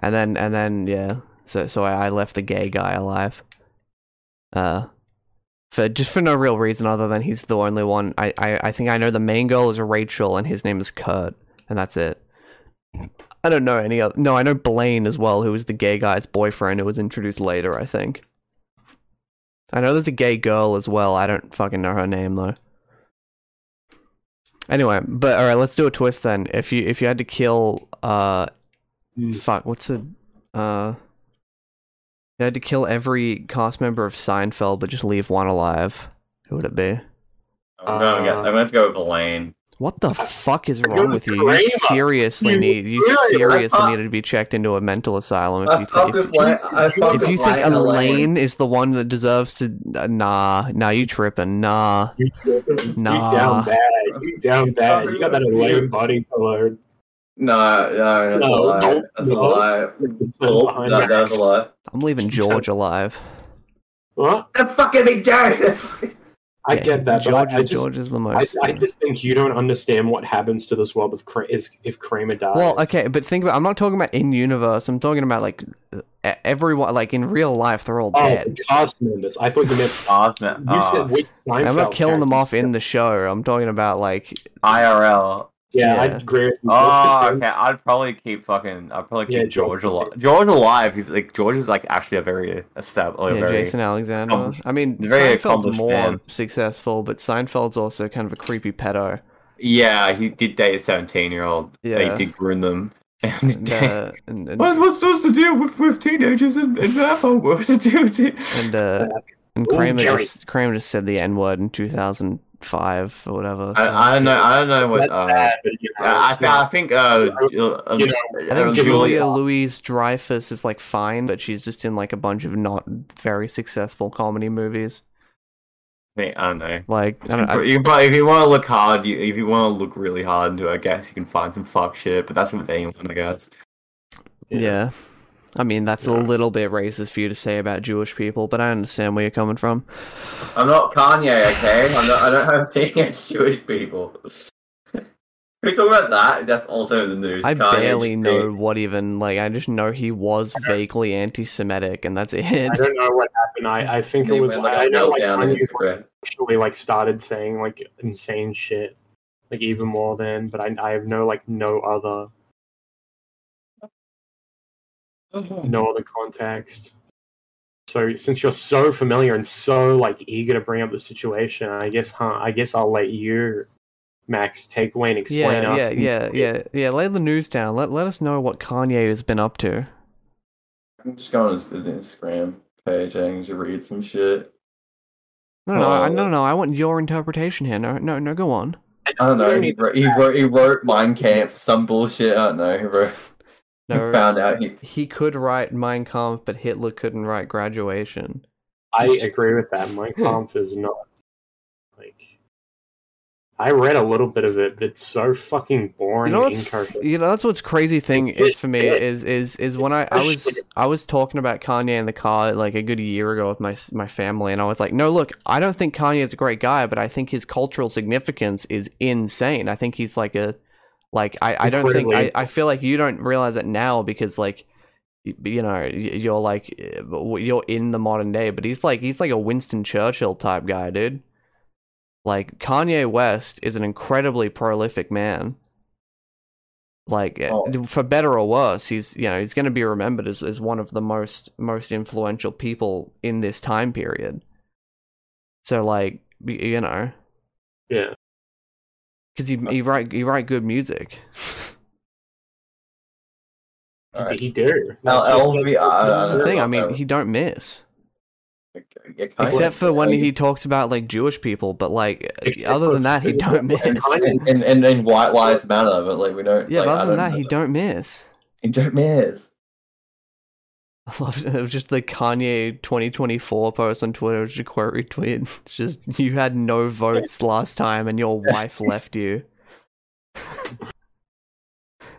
and then and then yeah, so so I, I left the gay guy alive. Uh, for just for no real reason other than he's the only one. I I, I think I know the main girl is Rachel and his name is Kurt, and that's it. I don't know any other. No, I know Blaine as well, who was the gay guy's boyfriend who was introduced later. I think. I know there's a gay girl as well. I don't fucking know her name though. Anyway, but all right, let's do a twist then. If you if you had to kill uh Mm. fuck, what's the uh you had to kill every cast member of Seinfeld but just leave one alive. Who would it be? I'm gonna get. I'm gonna have to go with Elaine. What the fuck is wrong with you? You seriously You need you really- seriously I- needed to be checked into a mental asylum if I you fuck think with Elaine. I fuck if you think Elaine. Elaine is the one that deserves to uh, nah, nah, you tripping. Nah. You, you Nah. down bad. You down bad. You got that Elaine body color. No, no, that's No, a lie. no, That's no. a lie. Bull Oh, no, that's a lie. I'm leaving George alive. What? That fucking big Jerry. <laughs> I Yeah, get that, George, but I, I just, George is the most. I just think you don't understand what happens to this world if Kra- is if Kramer dies. Well, okay, but think about. I'm not talking about in universe. I'm talking about like e- everyone, like in real life, they're all Oh, dead. the cast members. I thought you meant. <laughs> Osman. You Uh, said which Seinfeld I'm not killing them off in the show. I'm talking about like IRL. Yeah, I'd agree with you. Oh, okay. I'd probably keep fucking. I'd probably keep Yeah, George George. alive. George alive. He's like George is like actually a very established. yeah, very, Jason Alexander. accomplished- I mean, very Seinfeld's more man. successful, but Seinfeld's also kind of a creepy pedo. Yeah, he did date a seventeen-year-old. Yeah, Yeah. he did groom them. <laughs> And, uh, <laughs> and, and, what's what's supposed to deal with, with teenagers and in that home? What's to do with it? and, uh, and Kramer Jerry. just Kramer just said the N word in 2005 or whatever. so- I, I don't know. I don't know what. Uh, bad, but, you know, I, I, I think. Uh, You know, you know, I think Julia- Julia Louise Dreyfus is like fine, but she's just in like a bunch of not very successful comedy movies. I don't know. Like I don't, I, you can probably, if you want to look hard, you, if you want to look really hard into it, I guess you can find some fuck shit. But that's with anyone, I guess. yeah. I mean that's a little bit racist for you to say about Jewish people, but I understand where you're coming from. I'm not Kanye, okay? I'm not, I don't have a thing against Jewish people. <laughs> we talk about that. That's also in the news. I Kanye barely just know being- what even like. I just know he was vaguely anti-Semitic, and that's it. I don't know what happened. I, I think it was. went, Like, like, I know like meltdown in Kanye Instagram. actually like started saying like insane shit, like even more than. But I I have no like no other no other context. So since you're so familiar and so like eager to bring up the situation, I guess huh? I guess I'll let you, Max, take away and explain Yeah, us. yeah, yeah, yeah, yeah. Lay the news down. Let let us know what Kanye has been up to. I'm just going on his, his Instagram page and to read some shit. No, no, I, no, no. I want your interpretation here. No, no, no. Go on. I don't know. He wrote, he wrote, he wrote Mein Kampf, some bullshit. I don't know. He wrote. He No, found out he. he could write Mein Kampf, but Hitler couldn't write Graduation. I agree with that. Mein Kampf is not like. I read a little bit of it, but it's so fucking boring You know and what's you know that's what's crazy thing It's is for me good. is is is when I I was just I was talking about Kanye in the car like a good year ago with my my family and I was like no look I don't think Kanye is a great guy but I think his cultural significance is insane I think he's like a like I I don't think I I feel like you don't realize it now because like you know you're like eh, you're in the modern day but he's like he's like a Winston Churchill type guy dude. Like Kanye West is an incredibly prolific man. Like uh, Oh. for better or worse he's you know he's going to be remembered as, as one of the most most influential people in this time period. So like you know. Yeah, because he, he write he write good music Alright. he do. L- uh, That's what's- LV, I- that's the thing i I- mean he don't miss Yeah, Kanye- except for when he talks about like jewish people but like Except other than that he don't miss and, and, and, and White Lives Matter, but like we don't. yeah like, but other than that he don't miss He don't miss. <laughs> I love it. It was just the Kanye 2024 post on Twitter, which is a quote retweet. <laughs> It's just, you had no votes last time and your wife left you. <laughs>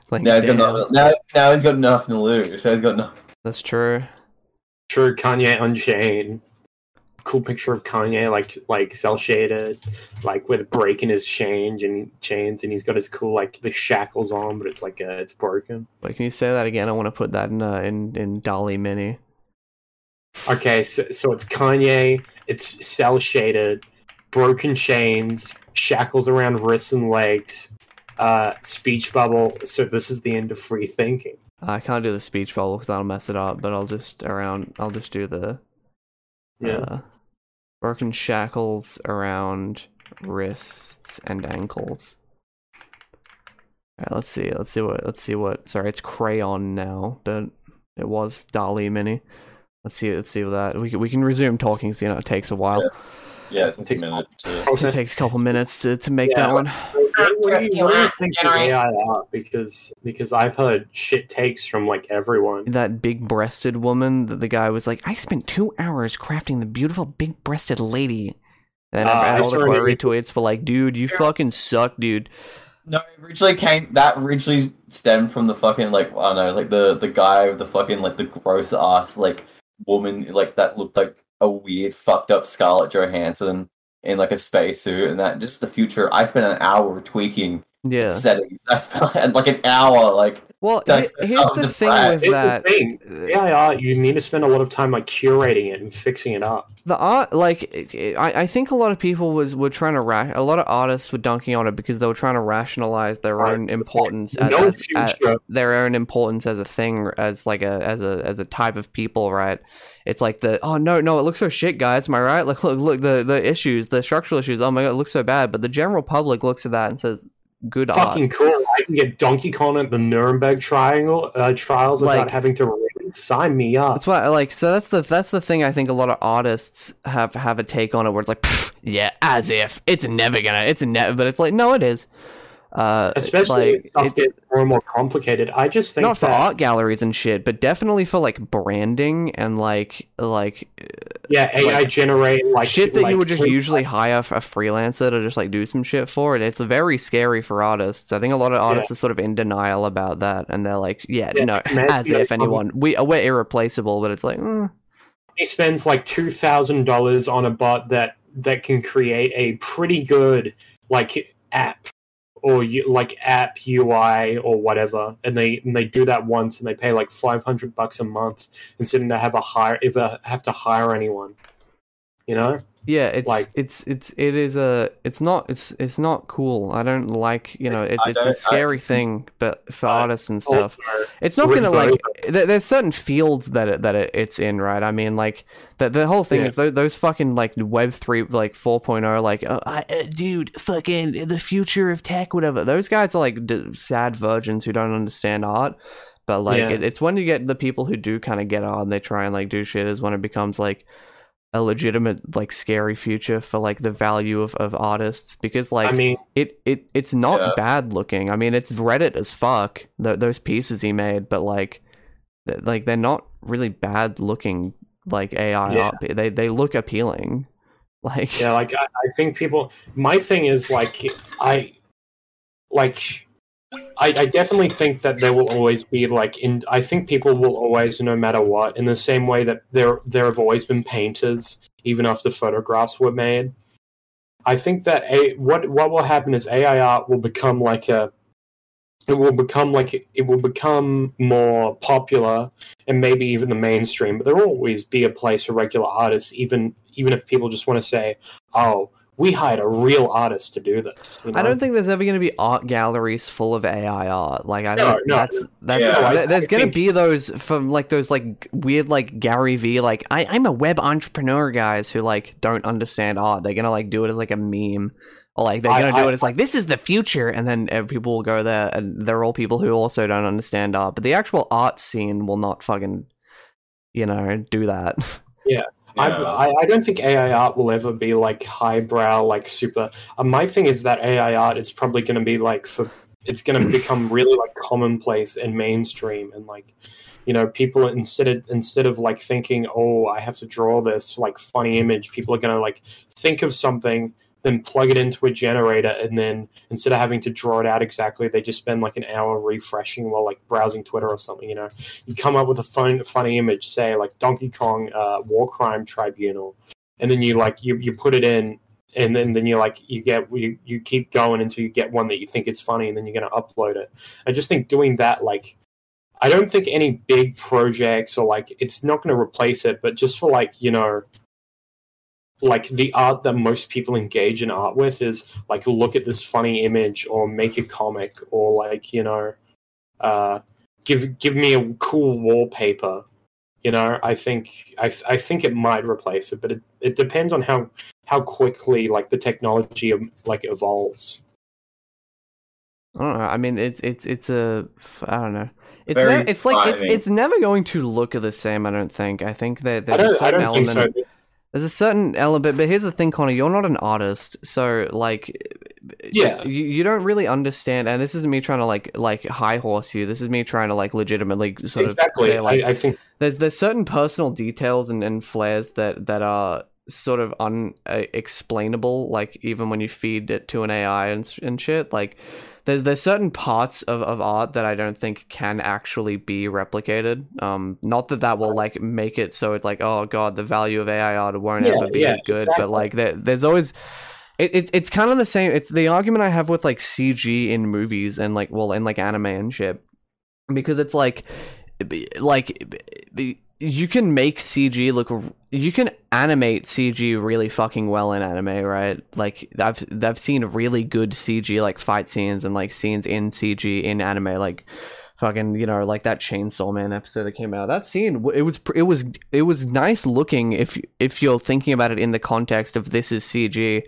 like, Now he's got damn, nothing. Now, now he's got nothing to lose. So he's got nothing. that's true. True, Kanye Unchained. Cool picture of Kanye, like like cel shaded, like with breaking his change and chains, and he's got his cool like the shackles on, but it's like uh, it's broken. Wait, can you say that again? I want to put that in uh, in in DALL-E Mini. Okay, so, so it's Kanye, it's cel shaded, broken chains, shackles around wrists and legs, uh, speech bubble. So this is the end of free thinking. I can't do the speech bubble because I'll mess it up, but I'll just around. I'll just do the Yeah. uh, broken shackles around wrists and ankles. Alright, let's see. Let's see what. Let's see what. Sorry, it's Craiyon now, but it was DALL-E Mini. Let's see. Let's see what that. We can, we can resume talking. So you know, it takes a while. Yeah. Yeah, it's a minute. To... <laughs> It takes a couple <laughs> minutes to, to make Yeah. that one. What, what do you, what do you think of AI are? Because because I've heard shit takes from like everyone. That big-breasted woman. that the guy was like, "I spent two hours crafting the beautiful big-breasted lady." And Uh, I've had I all the saw quote it. retweets, but like, dude, you fucking suck, dude. No, it originally came. That originally stemmed from the fucking like I don't know, like the the guy with the fucking like the gross ass like woman like that looked like a weird fucked up Scarlett Johansson in like a spacesuit and that just the future. I spent an hour tweaking Yeah. settings. <laughs> I spent like an hour like Well, That's he- here's the thing brag. with Here's that. the thing. AI art, you need to spend a lot of time like curating it and fixing it up. the art like it- it- I, I think a lot of people was were trying to ra- a lot of artists were dunking on it because they were trying to rationalize their Right. own importance as, No as- as- future. their own importance as a thing as like a as a as a type of people right it's like the oh no no it looks so shit guys am i right <laughs> like look look the the issues the structural issues oh my god it looks so bad but the general public looks at that and says good art Fucking cool. I can get Donkey Kong at the Nuremberg triangle uh, trials Like- without having to read. Sign me up. That's why, like, so that's the that's the thing. I think a lot of artists have have a take on it, where it's like, yeah, as if it's never gonna, it's never, but it's like, no, it is. Uh, Especially like, stuff gets more and more complicated. I just think not for that, art galleries and shit, but definitely for like branding and like like yeah, AI like, generate like shit that like, you would just usually hire a freelancer to just like do some shit for. And it's very scary for artists. I think a lot of artists are sort of in denial about that, and they're like, yeah, Yeah, no, <laughs> as if anyone, we we're irreplaceable, but it's like. mm. he spends like two thousand dollars on a bot that that can create a pretty good like app or you, like app UI or whatever, and they and they do that once and they pay like five hundred bucks a month instead of have a hire ever have to hire anyone. You know, Yeah, it's Like- it's it's it is a it's not it's it's not cool. I don't like you know it's I it's a don't- I- scary thing, but for I artists and stuff, it's not gonna like. There, there's certain fields that it, that it, it's in, right? I mean, like the the whole thing Yeah. is those, those fucking like Web three like 4.0 like uh, I, uh, dude fucking the future of tech whatever. Those guys are like d- sad virgins who don't understand art. But like Yeah. it, it's when you get the people who do kind of get on, they try and like do shit is when it becomes like a legitimate like scary future for like the value of, of artists because like I mean, it, it it's not Yeah. bad looking. I mean, it's Reddit as fuck. Th- those pieces he made, but like, th- like they're not really bad looking. Like AI Yeah. art. They they look appealing. <laughs> Like yeah, like I, I think people. My thing is like I, like, I, I definitely think that there will always be like in. I think people will always, no matter what, in the same way that there there have always been painters, even after photographs were made. I think that a what what will happen is AI art will become like a. It will become like it will become more popular and maybe even the mainstream. But there will always be a place for regular artists, even even if people just want to say, "Oh, we hired a real artist to do this." you I don't think there's ever going to be art galleries full of AI art. Like I No, don't. no. that's that's Yeah. There's going to be those from like those like weird like Gary V like I I'm a web entrepreneur guys who like don't understand art. They're gonna like do it as like a meme. Or like they're gonna do I- it as like this is the future, and then people will go there, and they're all people who also don't understand art. But the actual art scene will not fucking, you know, do that. I, Yeah. I, I don't think AI art will ever be like highbrow, like super. Uh, my thing is that AI art is probably going to be like for it's going <laughs> to become really like commonplace and mainstream, and like you know people instead of instead of like thinking, oh, I have to draw this like funny image, people are going to like think of something, then plug it into a generator, and then instead of having to draw it out exactly, they just spend like an hour refreshing while like browsing Twitter or something. You know, you come up with a fun, funny image, say like Donkey Kong uh, War Crime Tribunal, and then you like you, you put it in, and then then you like you get you, you keep going until you get one that you think is funny, and then you're gonna upload it. I just think doing that like. I don't think any big projects or like it's not going to replace it, but just for like you know, like the art that most people engage in art with is like look at this funny image or make a comic or like you know, uh, give give me a cool wallpaper. You know, I think I, I think it might replace it, but it, it depends on how how quickly like the technology um, like evolves. I don't know. I mean, it's it's it's a I don't know. It's ne- it's like it's, it's never going to look the same. I don't think. I think that I there's a certain don't element. so. There's a certain element, but here's the thing, Connor. You're not an artist, so like, Yeah. you, you don't really understand. And this isn't me trying to like like high horse you. This is me trying to like legitimately sort Exactly. of say like I, I think there's there's certain personal details and, and flares that that are sort of unexplainable like even when you feed it to an ai and, and shit like there's there's certain parts of, of art that I don't think can actually be replicated. Um, not that that will like make it so it's like oh god, the value of AI art won't Yeah, ever be yeah, good. exactly. But like there, there's always it, it, it's kind of the same. It's the argument I have with like CG in movies and like well in like anime and shit, because it's like like you can make CG look you can animate CG really fucking well in anime, right? Like I've I've seen really good CG like fight scenes and like scenes in CG in anime like fucking you know like that Chainsaw Man episode that came out. That scene it was it was it was nice looking if if you're thinking about it in the context of this is CG.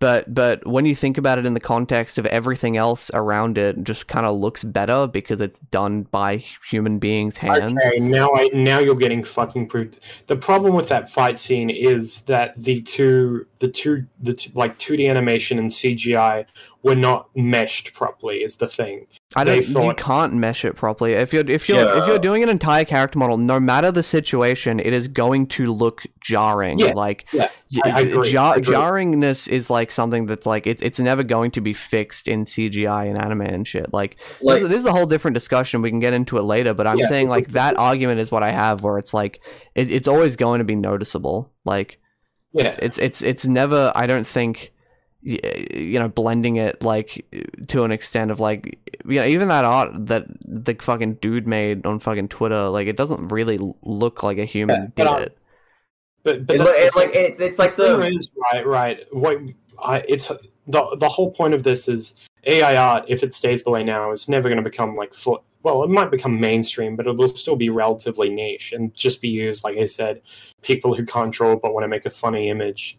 But but when you think about it in the context of everything else around it, it just kind of looks better because it's done by human beings' hands. Okay, now I now you're getting fucking proved. The problem with that fight scene is that the two the two the two, like 2D animation and CGI were not meshed properly. Is the thing. I they don't. You can't mesh it properly. If you're if you're if you're doing an entire character model, no matter the situation, it is going to look jarring. Yeah, Like yeah, I- I agree, jar- I agree. jarringness is like something that's like it's it's never going to be fixed in CGI and anime and shit. Like, Like- this, is, this is a whole different discussion. We can get into it later. But I'm Yeah, saying like that argument is what I have, where it's like it, it's always going to be noticeable. Like Yeah, it's it's it's never i don't think you know blending it like to an extent of like you know even that art that the fucking dude made on fucking twitter like it doesn't really look like a human Yeah, um, did but it but but It, that's look- the it, like it's it's like The the is, right, right. What I, it's the the whole point of this is AI art. If it stays the way now, is never going to become like full. Well, it might become mainstream, but it will still be relatively niche and just be used, like I said, people who can't draw but want to make a funny image,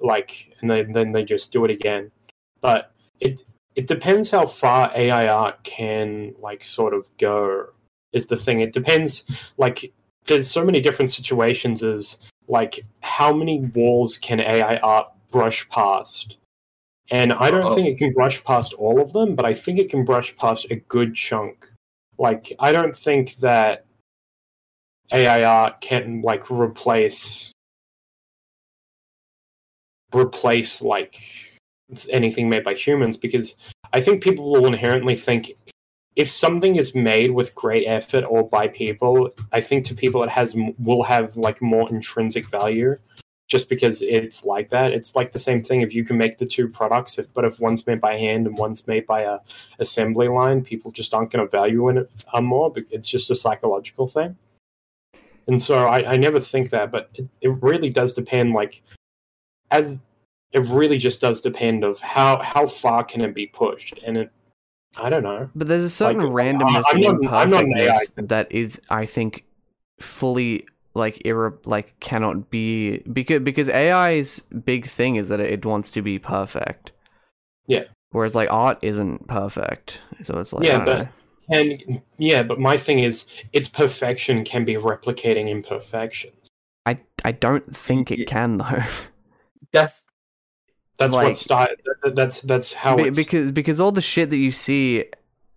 like, and then then they just do it again. But it it depends how far AI art can like sort of go. Is the thing. It depends. Like, there's so many different situations. Is like how many walls can AI art brush past? And I don't Uh-oh. think it can brush past all of them, but I think it can brush past a good chunk. Like I don't think that AI art can like replace replace like anything made by humans because I think people will inherently think if something is made with great effort or by people, I think to people it has will have like more intrinsic value just because it's like that. It's like the same thing if you can make the two products, if, but if one's made by hand and one's made by a assembly line, people just aren't going to value it uh, more. It's just a psychological thing. And so I, I never think that, but it, it really does depend. Like, as it really just does depend of how how far can it be pushed, and it I don't know. but there's a certain Like, randomness I'm I'm not an AI imperfectness that is i think fully like irre- like cannot be because because ai's big thing is that it, wants to be perfect Yeah. whereas like art isn't perfect so it's like Yeah, but- know. And yeah, but my thing is, its perfection can be replicating imperfections. I I don't think it can though. <laughs> that's That's Like- what style. that- That's that's how Be- it's because because all the shit that you see,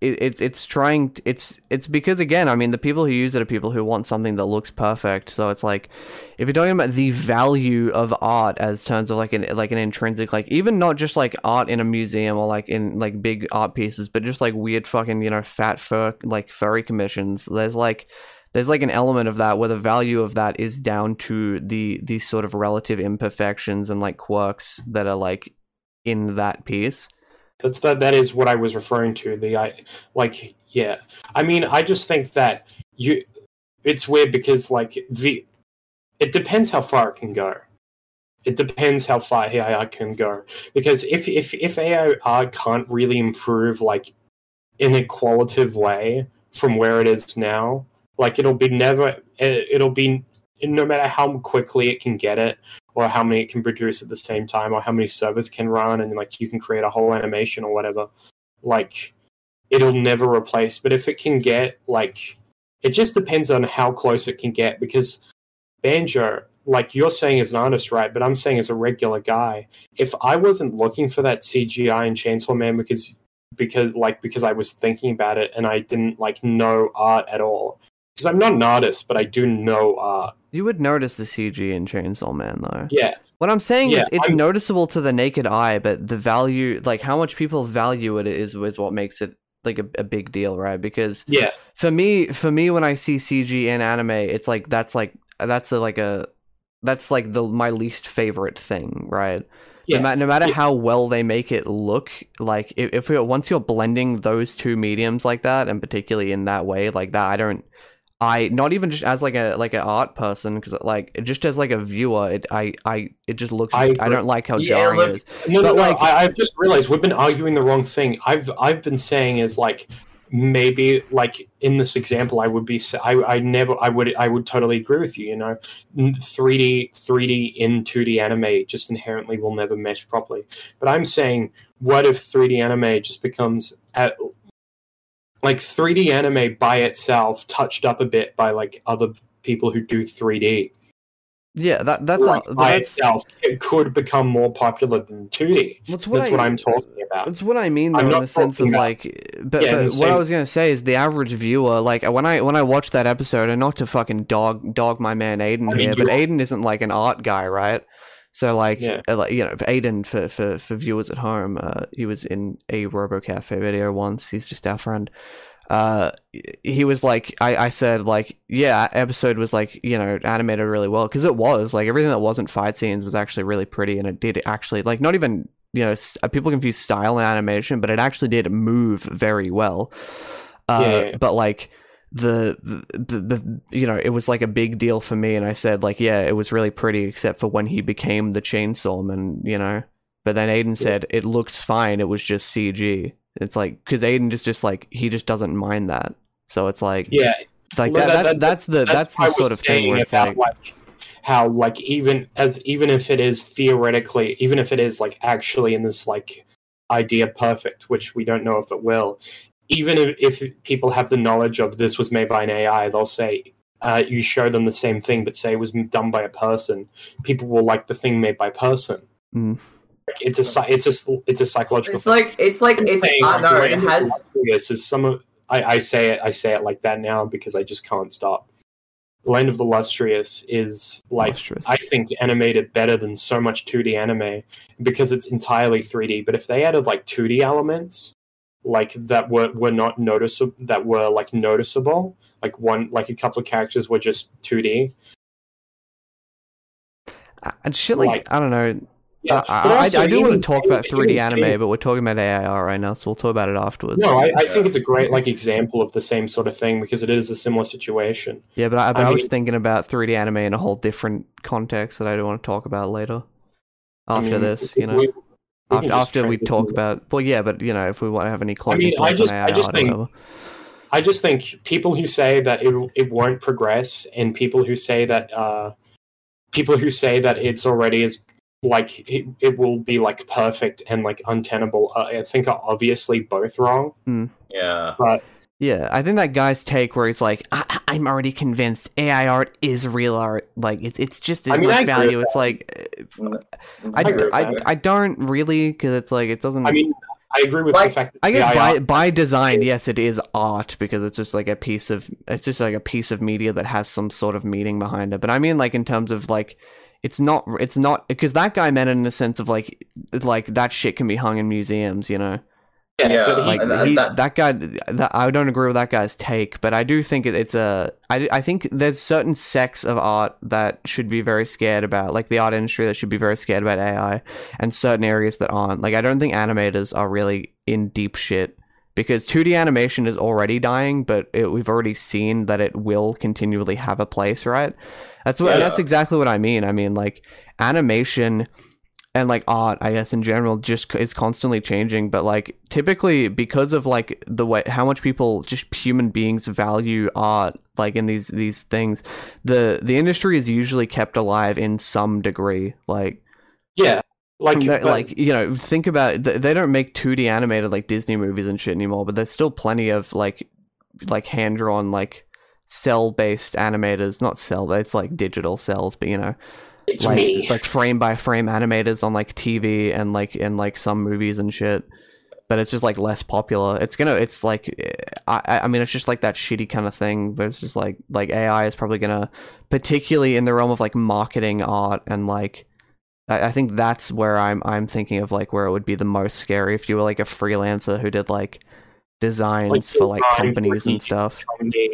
it, it's it's trying. It's it's because again, I mean, the people who use it are people who want something that looks perfect. So it's like, if you're talking about the value of art as terms of like an like an intrinsic, like even not just like art in a museum or like in like big art pieces, but just like weird fucking you know fat fur like furry commissions. There's like there's like an element of that where the value of that is down to the the sort of relative imperfections and like quirks that are like in that piece. That's that. That is what I was referring to. The I like yeah. I mean, I just think that you. It's weird because like the. It depends how far it can go. It depends how far AI can go because if if if AI can't really improve like in a qualitative way from where it is now, like it'll be never. it- It'll be no matter how quickly it can get it or how many it can produce at the same time or how many servers can run and like you can create a whole animation or whatever. Like it'll never replace. But if it can get like it just depends on how close it can get because banjo like you're saying as an artist right but i'm saying as a regular guy if i wasn't looking for that cgi in chainsaw man because because like because i was thinking about it and i didn't like know art at all because I'm not an artist, but I do know art. You would notice the CG in Chainsaw Man though. Yeah, What I'm saying Yeah, is it's I'm- noticeable to the naked eye, but the value like how much people value it is is what makes it like a, a big deal, right? Because yeah, for me for me when I see CG in anime, it's like that's like that's a, like a that's like the my least favorite thing, right? yeah. no, ma- no matter Yeah. how well they make it look, like if, if once you're blending those two mediums like that, and particularly in that way, like that, I don't, I not even just as like a like an art person, because like just as like a viewer, it I I it just looks I I, don't like how Yeah, jarring look- it is. No, no, But, no. like- I, I've just realized we've been arguing the wrong thing. I've I've been saying is like maybe like in this example, I would be I I never I would I would totally agree with you. You know, three D three D in two D anime just inherently will never mesh properly. But I'm saying, what if three D anime just becomes at like 3D anime by itself, touched up a bit by like other people who do 3D. Yeah, that that's like, a, by that's itself, it could become more popular than 2D. that's what That's I, what I'm talking about. That's what I mean, though, in the sense of about- like, but, Yeah, but what I was gonna say is the average viewer, like when I when I watched that episode, and not to fucking dog dog my man Aiden I mean, here, but Aiden isn't like an art guy, right? So like, Yeah. uh, like you know, for Aiden for for for viewers at home, uh, he was in a Robo-Café video once. He's just our friend. Uh, he was like, I I said like, yeah, episode was like, you know, animated really well because it was like everything that wasn't fight scenes was actually really pretty, and it did actually like not even you know, uh, people confuse style and animation, but it actually did move very well. Uh, yeah, yeah. But like the, the the you know, it was like a big deal for me, and I said like, yeah, it was really pretty, except for when he became the Chainsaw Man, you know. But then Aiden said it looks fine. It was just CG. It's like because Aiden is just like he just doesn't mind that. So it's like Yeah, like Well, that, that- that's that- that's the that's, what I the sort of thing where it's about, like how like even as even if it is theoretically, even if it is like actually in this like idea perfect, which we don't know if it will, even if, if people have the knowledge of this was made by an AI, they'll say. Uh, you show them the same thing, but say it was done by a person. People will like the thing made by person. Mm. Like, it's a it's a it's a psychological. It's like it's like I'm it's saying, I know it has Illustrious is some of I, I say it I say it like that now because I just can't stop. Land of the Lustrious is like Lustrous. I think animated better than so much 2D anime because it's entirely 3D. But if they added like 2D elements, like that were were not noticeable, that were like noticeable, like one like a couple of characters were just 2D. and shit like, like- I don't know. Yeah, Uh, but I, I, I do want to talk about 3D anime, saying- but we're talking about AI art right now, so we'll talk about it afterwards. No, I, I think it's a great like example of the same sort of thing because it is a similar situation. yeah, but I, but I I, was thinking about 3D anime in a whole different context that I don't want to talk about later. I After mean, this, you know, we- we after after we talk about, well, yeah, but you know, if we want to have any closing mean, I just- on I AI art just or think- whatever. I just think people who say that it it won't progress, and people who say that uh, people who say that it's already is like it, it will be like perfect and like untenable. Uh, I think are obviously both wrong. yeah. Yeah, I think that guy's take where he's like, I- I- "I'm already convinced AI art is real art. Like it's it's just as I mean, I much agree value. with It's like mm-hmm. I, I I. I don't really because it's like it doesn't. I mean, I agree with Like, the fact that I guess AI by by design, yes, it is art because it's just like a piece of it's just like a piece of media that has some sort of meaning behind it. But I mean, like in terms of like, it's not it's not because that guy meant it in the sense of like like that shit can be hung in museums, you know. Yeah, Like and he, that- that, guy, that, I don't agree with that guy's take, but I do think it, it's a. I, I think there's certain sects of art that should be very scared about, like the art industry that should be very scared about AI, and certain areas that aren't. Like I don't think animators are really in deep shit because 2D animation is already dying, but it, we've already seen that it will continually have a place, right? That's what. Yeah. That's exactly what I mean. I mean, like animation and like art i guess in general just is constantly changing but like typically because of like the way how much people just human beings value art like in these these things the the industry is usually kept alive in some degree like yeah, like that- but- like you know think about th- they don't make 2d animated like disney movies and shit anymore but there's still plenty of like like hand drawn like cell based animators not cell it's like digital cells but you know it's like me. like frame by frame animators on like TV and like in like some movies and shit. but it's just like less popular. It's gonna, it's like, eh, I, I I mean, it's just like that shitty kind of thing. But it's just like, like AI is probably gonna, particularly in the realm of like marketing art and like, I, I think that's where I'm, I'm thinking of like where it would be the most scary if you were like a freelancer who did like designs for like design for companies and stuff.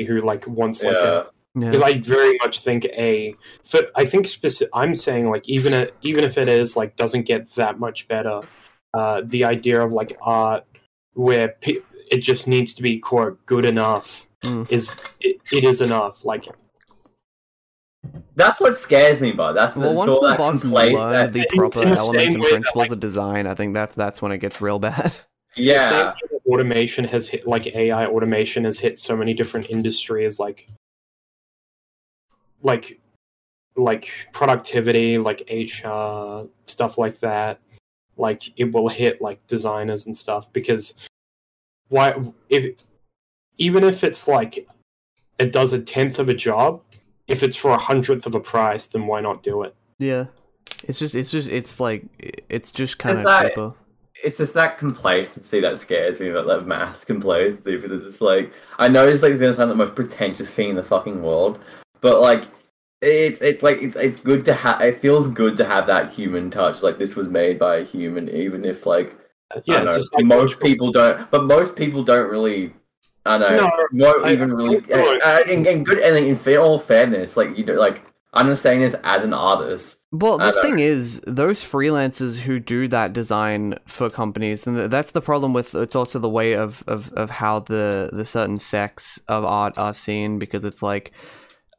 Who like wants like Yeah. A Yeah, because I very much think a. For, I think specific. I'm saying like even a, even if it is like doesn't get that much better, uh, the idea of like art where pe- it just needs to be quote good enough Mm. is it, it is enough. Like That's what scares me, but that's well, once the that bots learn the proper the elements and way that, principles like- of design, I think that's that's when it gets real bad. yeah, <laughs> the same way that automation has hit like AI automation has hit so many different industries like like like productivity like HR stuff like that like it will hit like designers and stuff because why if even if it's like it does a tenth of a job if it's for a hundredth of a price then why not do it Yeah, it's just it's just it's like it's just kind of that- cheaper. it's just that complacency that scares me about that mass complacency because it's just like I know it's like it's gonna sound the most pretentious thing in the fucking world, but like it's it's like it's it's good to have it feels good to have that human touch. Like this was made by a human, even if like yeah I don't know, like most people don't, but most people don't really. I know. No, won't I- even really. I don't- uh, in, in good and in fair, all fairness, like you know, like I'm just saying this as an artist. Well, I the know. thing is, those freelancers who do that design for companies, and that's the problem with. It's also the way of of, of how the the certain sects of art are seen because it's like,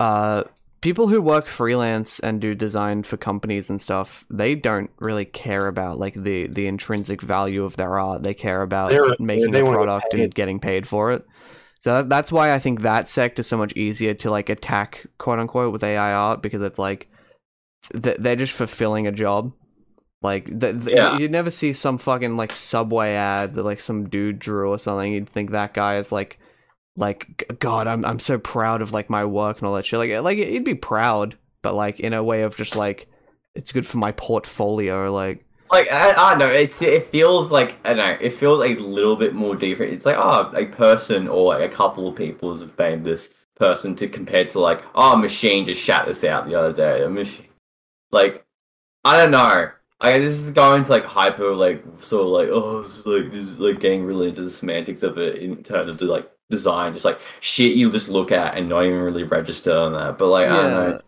uh, people who work freelance and do design for companies and stuff, they don't really care about like the the intrinsic value of their art. They care about They're- making they a product and getting paid for it. So that, that's why I think that sect is so much easier to like attack, quote unquote, with AI art because it's like th- they're just fulfilling a job. Like th- th- Yeah. you'd never see some fucking like subway ad that like some dude drew or something. You'd think that guy is like, like God, I'm I'm so proud of like my work and all that shit. Like like he'd be proud, but like in a way of just like it's good for my portfolio. Like Like I, I don't know, it's it feels like I don't know, it feels a little bit more different. It's like oh, a person or a couple of people have made this person to compare to like oh, machine just shat this out the other day. A machine, like I don't know. I this is going to like hyper like sort of like oh, this is like this is like getting really into the semantics of it in terms of the like design, just like shit you just look at and not even really register on that. But like I don't know.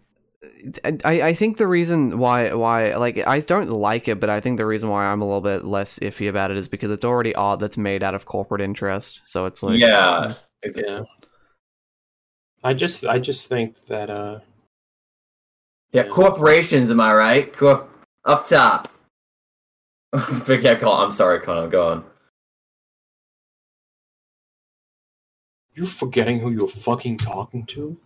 I, I think the reason why why like I don't like it, but I think the reason why I'm a little bit less iffy about it is because it's already art that's made out of corporate interest. So it's like yeah. yeah i just i just think that uh Yeah, corporations, am I right? Corp- up top. <laughs> Forget Con. I'm sorry, Connor. Go on. You're forgetting who you're fucking talking to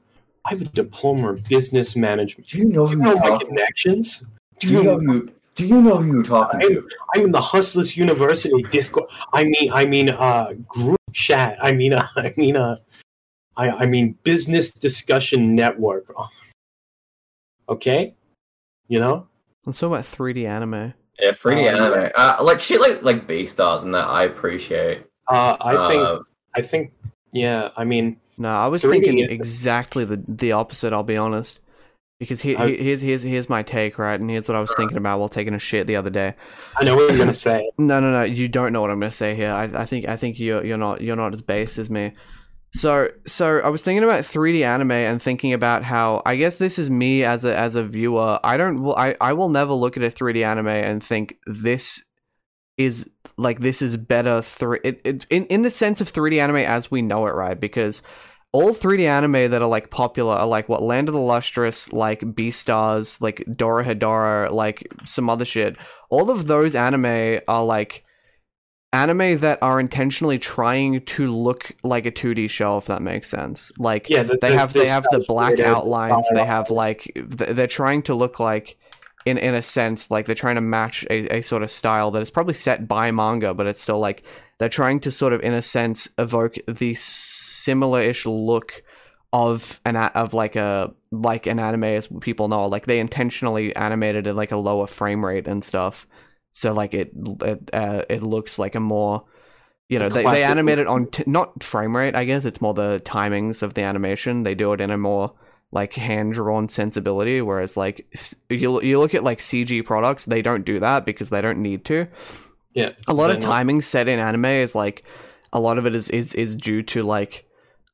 i have a diploma in business management Do you know Do who you know you're my talking? connections Do you know who? Do you know who you're talking? I'm, I'm in the Hustlers University Discord. I mean, I mean, uh, group chat. I mean, <laughs> uh, I mean, uh, I, I mean, business discussion network. Okay, you know, let's about 3D anime. Yeah, 3D Uh, anime. Uh, like shit, like like Beastars and that I appreciate. uh, I think, Uh, I think, yeah. I mean, No, I was thinking is- exactly the the opposite. I'll be honest, because he, I- he, here's here's here's my take, right? And here's what I was uh-huh. thinking about while taking a shit the other day. I know what you're gonna say. <laughs> No, no, no. You don't know what I'm gonna say here. I, I think I think you're you're not you're not as base as me. So so I was thinking about 3D anime and thinking about how I guess this is me as a as a viewer. I don't will I, I will never look at a 3D anime and think this is like this is better three it, it in, in the sense of 3D anime as we know it, right? Because all 3D anime that are like popular are like what Land of the Lustrous, like Beastars, like Dorohedoro, like some other shit. All of those anime are like anime that are intentionally trying to look like a 2D show if that makes sense. Like Yeah, the- they the- have the they have the black outlines, they have like they're trying to look like in in a sense like they're trying to match a, a sort of style that is probably set by manga but it's still like they're trying to sort of in a sense evoke the similar-ish look of an a- of like a like an anime as people know like they intentionally animated at like a lower frame rate and stuff so like it it, uh, it looks like a more you know, they, they animate it on t- not frame rate. I guess it's more the timings of the animation. They do it in a more like hand drawn sensibility. Whereas like you you look at like CG products, they don't do that because they don't need to. Yeah, A lot of not- timing set in anime is like a lot of it is is is due to like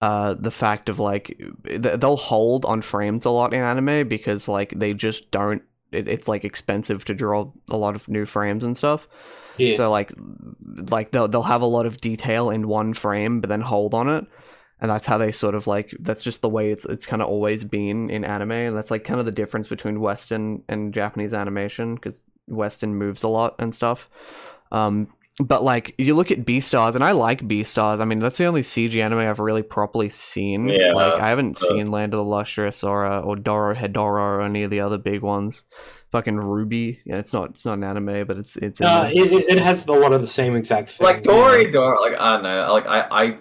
uh the fact of like they'll hold on frames a lot in anime because like they just don't it, it's like expensive to draw a lot of new frames and stuff Yeah. so like like they'll they'll have a lot of detail in one frame but then hold on it and that's how they sort of like that's just the way it's it's kind of always been in anime and that's like kind of the difference between western and japanese animation because western moves a lot and stuff um but like you look at Beastars, and I like Beastars. I mean, that's the only CG anime I've really properly seen. Yeah, like I haven't uh, seen Land of the Lustrous or uh, or Dorohedoro or any of the other big ones. Fucking Ruby. Yeah, it's not it's not an anime, but it's it's Uh, it, it- it has a lot of the same exact thing. like Dory Dory like I don't know like I I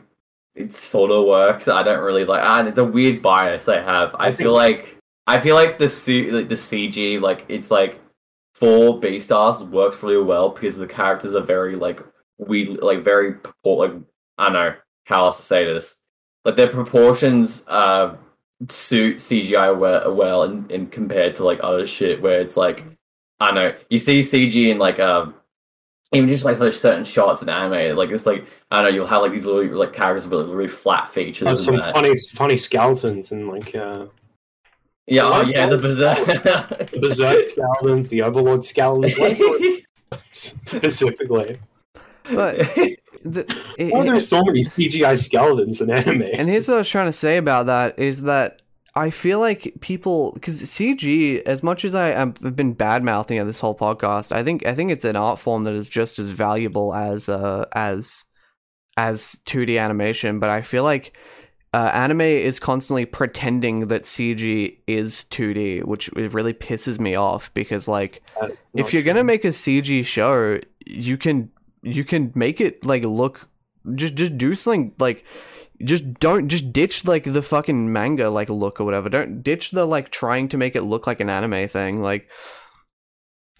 it sort of works. I don't really like and it's a weird bias I have. I, I feel like I feel like the C like the CG like it's like for Beastars works really well because the characters are very like we like very like I don't know how else to say this like their proportions uh suit CGI well, well and, and compared to like other shit where it's like I don't know you see CG in like um even just like for certain shots in anime, like it's like I don't know, you'll have like these little like characters with like, really flat features. There's some that. funny funny skeletons and like uh, yeah, oh yeah, the the berserk. berserk skeletons, the overlord skeletons, <laughs> specifically. But <laughs> the, it- Why are there it- so many CGI skeletons in anime? and here's what I was trying to say about that is that I feel like people because CG, as much as I have been bad mouthing at this whole podcast, I think I think it's an art form that is just as valuable as uh as as 2D animation. But I feel like uh, anime is constantly pretending that CG is 2D, which it really pisses me off because like if you're gonna make a CG show, you can you can make it like look just just do something like just don't just ditch like the fucking manga like look or whatever. Don't ditch the like trying to make it look like an anime thing. Like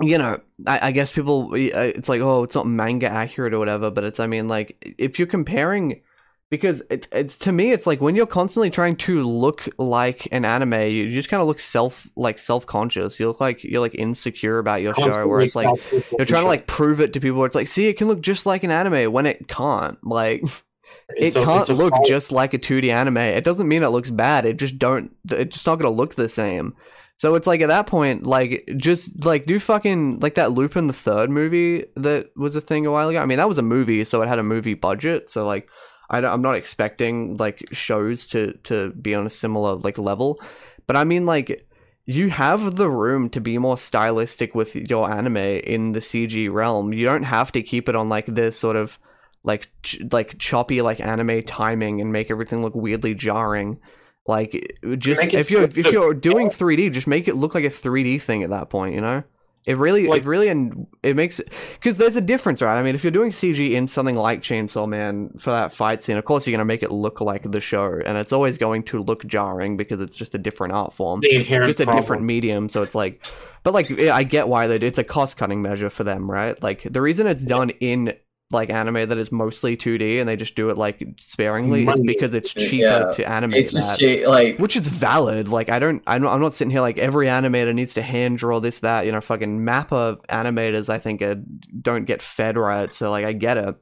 you know, I, I guess people uh, it's like oh it's not manga accurate or whatever, but it's I mean like if you're comparing because it's it's to me it's like when you're constantly trying to look like an anime, you just kind of look self like self conscious. You look like you're like insecure about your show, where it's like you're trying to like prove it to people. Where it's like, see, it can look just like an anime when it can't. Like <laughs> It's it a- can't look just like a 2D anime. It doesn't mean it looks bad. It just don't. It's just not gonna look the same. So it's like at that point, like just like do fucking like that Lupin the Third movie that was a thing a while ago. I mean, that was a movie, so it had a movie budget. So like, I don't, I'm not expecting like shows to to be on a similar like level, but I mean like you have the room to be more stylistic with your anime in the CG realm. You don't have to keep it on like this sort of like ch- like choppy like anime timing and make everything look weirdly jarring. Like just if you're if you're doing 3D, just make it look like a 3D thing at that point. You know, it really Like- it really and it makes because there's a difference, right? I mean, if you're doing CG in something like Chainsaw Man for that fight scene, of course you're gonna make it look like the show, and it's always going to look jarring because it's just a different art form just a problem. different medium so it's like but like i get why that it's a cost cutting measure for them right like the reason it's done in like anime that is mostly 2d and they just do it like sparingly is because it's cheaper Yeah. to animate it's that. shit, like which is valid like i don't I'm not, I'm not sitting here like every animator needs to hand draw this that you know fucking mappa animators i think are, don't get fed right so like i get it.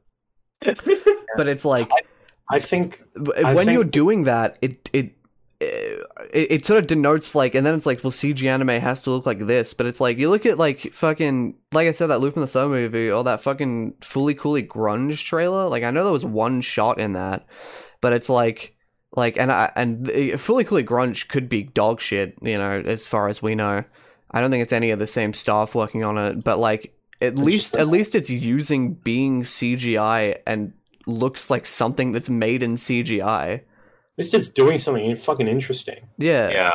<laughs> But it's like I think w- I when you're doing that, it it, it it sort of denotes like, and then it's like, well, CG anime has to look like this, but it's like you look at like fucking, like I said, that Lupin the Third movie or that fucking Fooly Cooly Grunge trailer. Like I know there was one shot in that, but it's like. Like and I and the- Fooly Cooly grunge could be dog shit, you know, as far as we know. I don't think it's any of the same staff working on it, but like at least at least it's using being CGI and looks like something that's made in CGI. It's just doing something fucking interesting. Yeah, yeah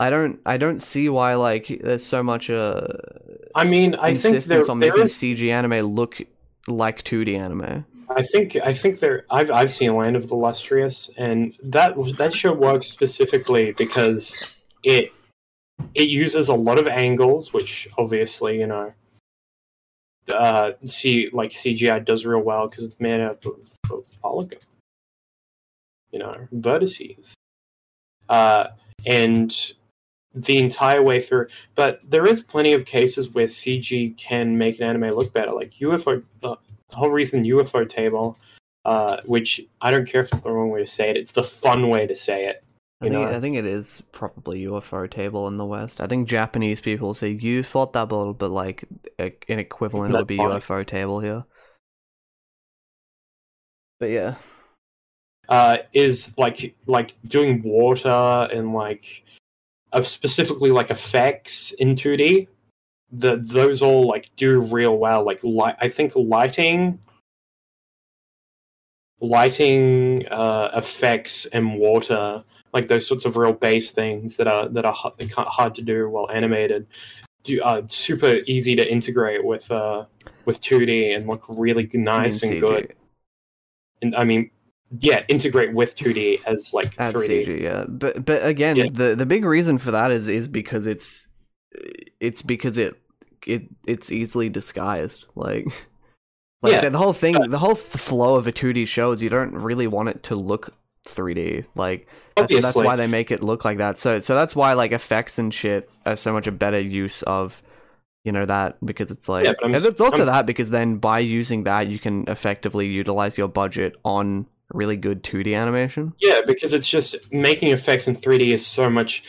I don't I don't see why like there's so much uh I mean, I think there, insistence on there making is CG anime look like 2D anime. I think I think there. I've I've seen Land of the Lustrous, and that that show works specifically because it it uses a lot of angles, which obviously you know uh, see like CGI does real well because it's made up of, of polygon, you know, vertices, uh, and the entire way through. But there is plenty of cases where CG can make an anime look better, like UFO. The whole reason UFO table, uh, which I don't care if it's the wrong way to say it. It's the fun way to say it. I think, know? I think it is probably UFO table in the West. I think Japanese people say UFO table, but like an equivalent That's would be fine. UFO table here. But yeah, uh, is like like doing water and like uh, specifically like effects in 2D. The those all like do real well. Like light, I think lighting, lighting uh, effects and water, like those sorts of real base things that are that are hard, hard to do while animated. Do uh, super easy to integrate with uh, with 2D and look really nice and good. And I mean, yeah, integrate with 2D as like That's 3D. CG, yeah. But but again, Yeah. the the big reason for that is is because it's it's because it it it's easily disguised. Like <laughs> like Yeah. the, the whole thing, the whole flow of a 2D show is you don't really want it to look 3D. Like that's, that's why they make it look like that. So so that's why like effects and shit are so much a better use of you know that because it's like Yeah, and it's also I'm that because then by using that you can effectively utilize your budget on really good 2D animation. Yeah, because it's just making effects in 3D is so much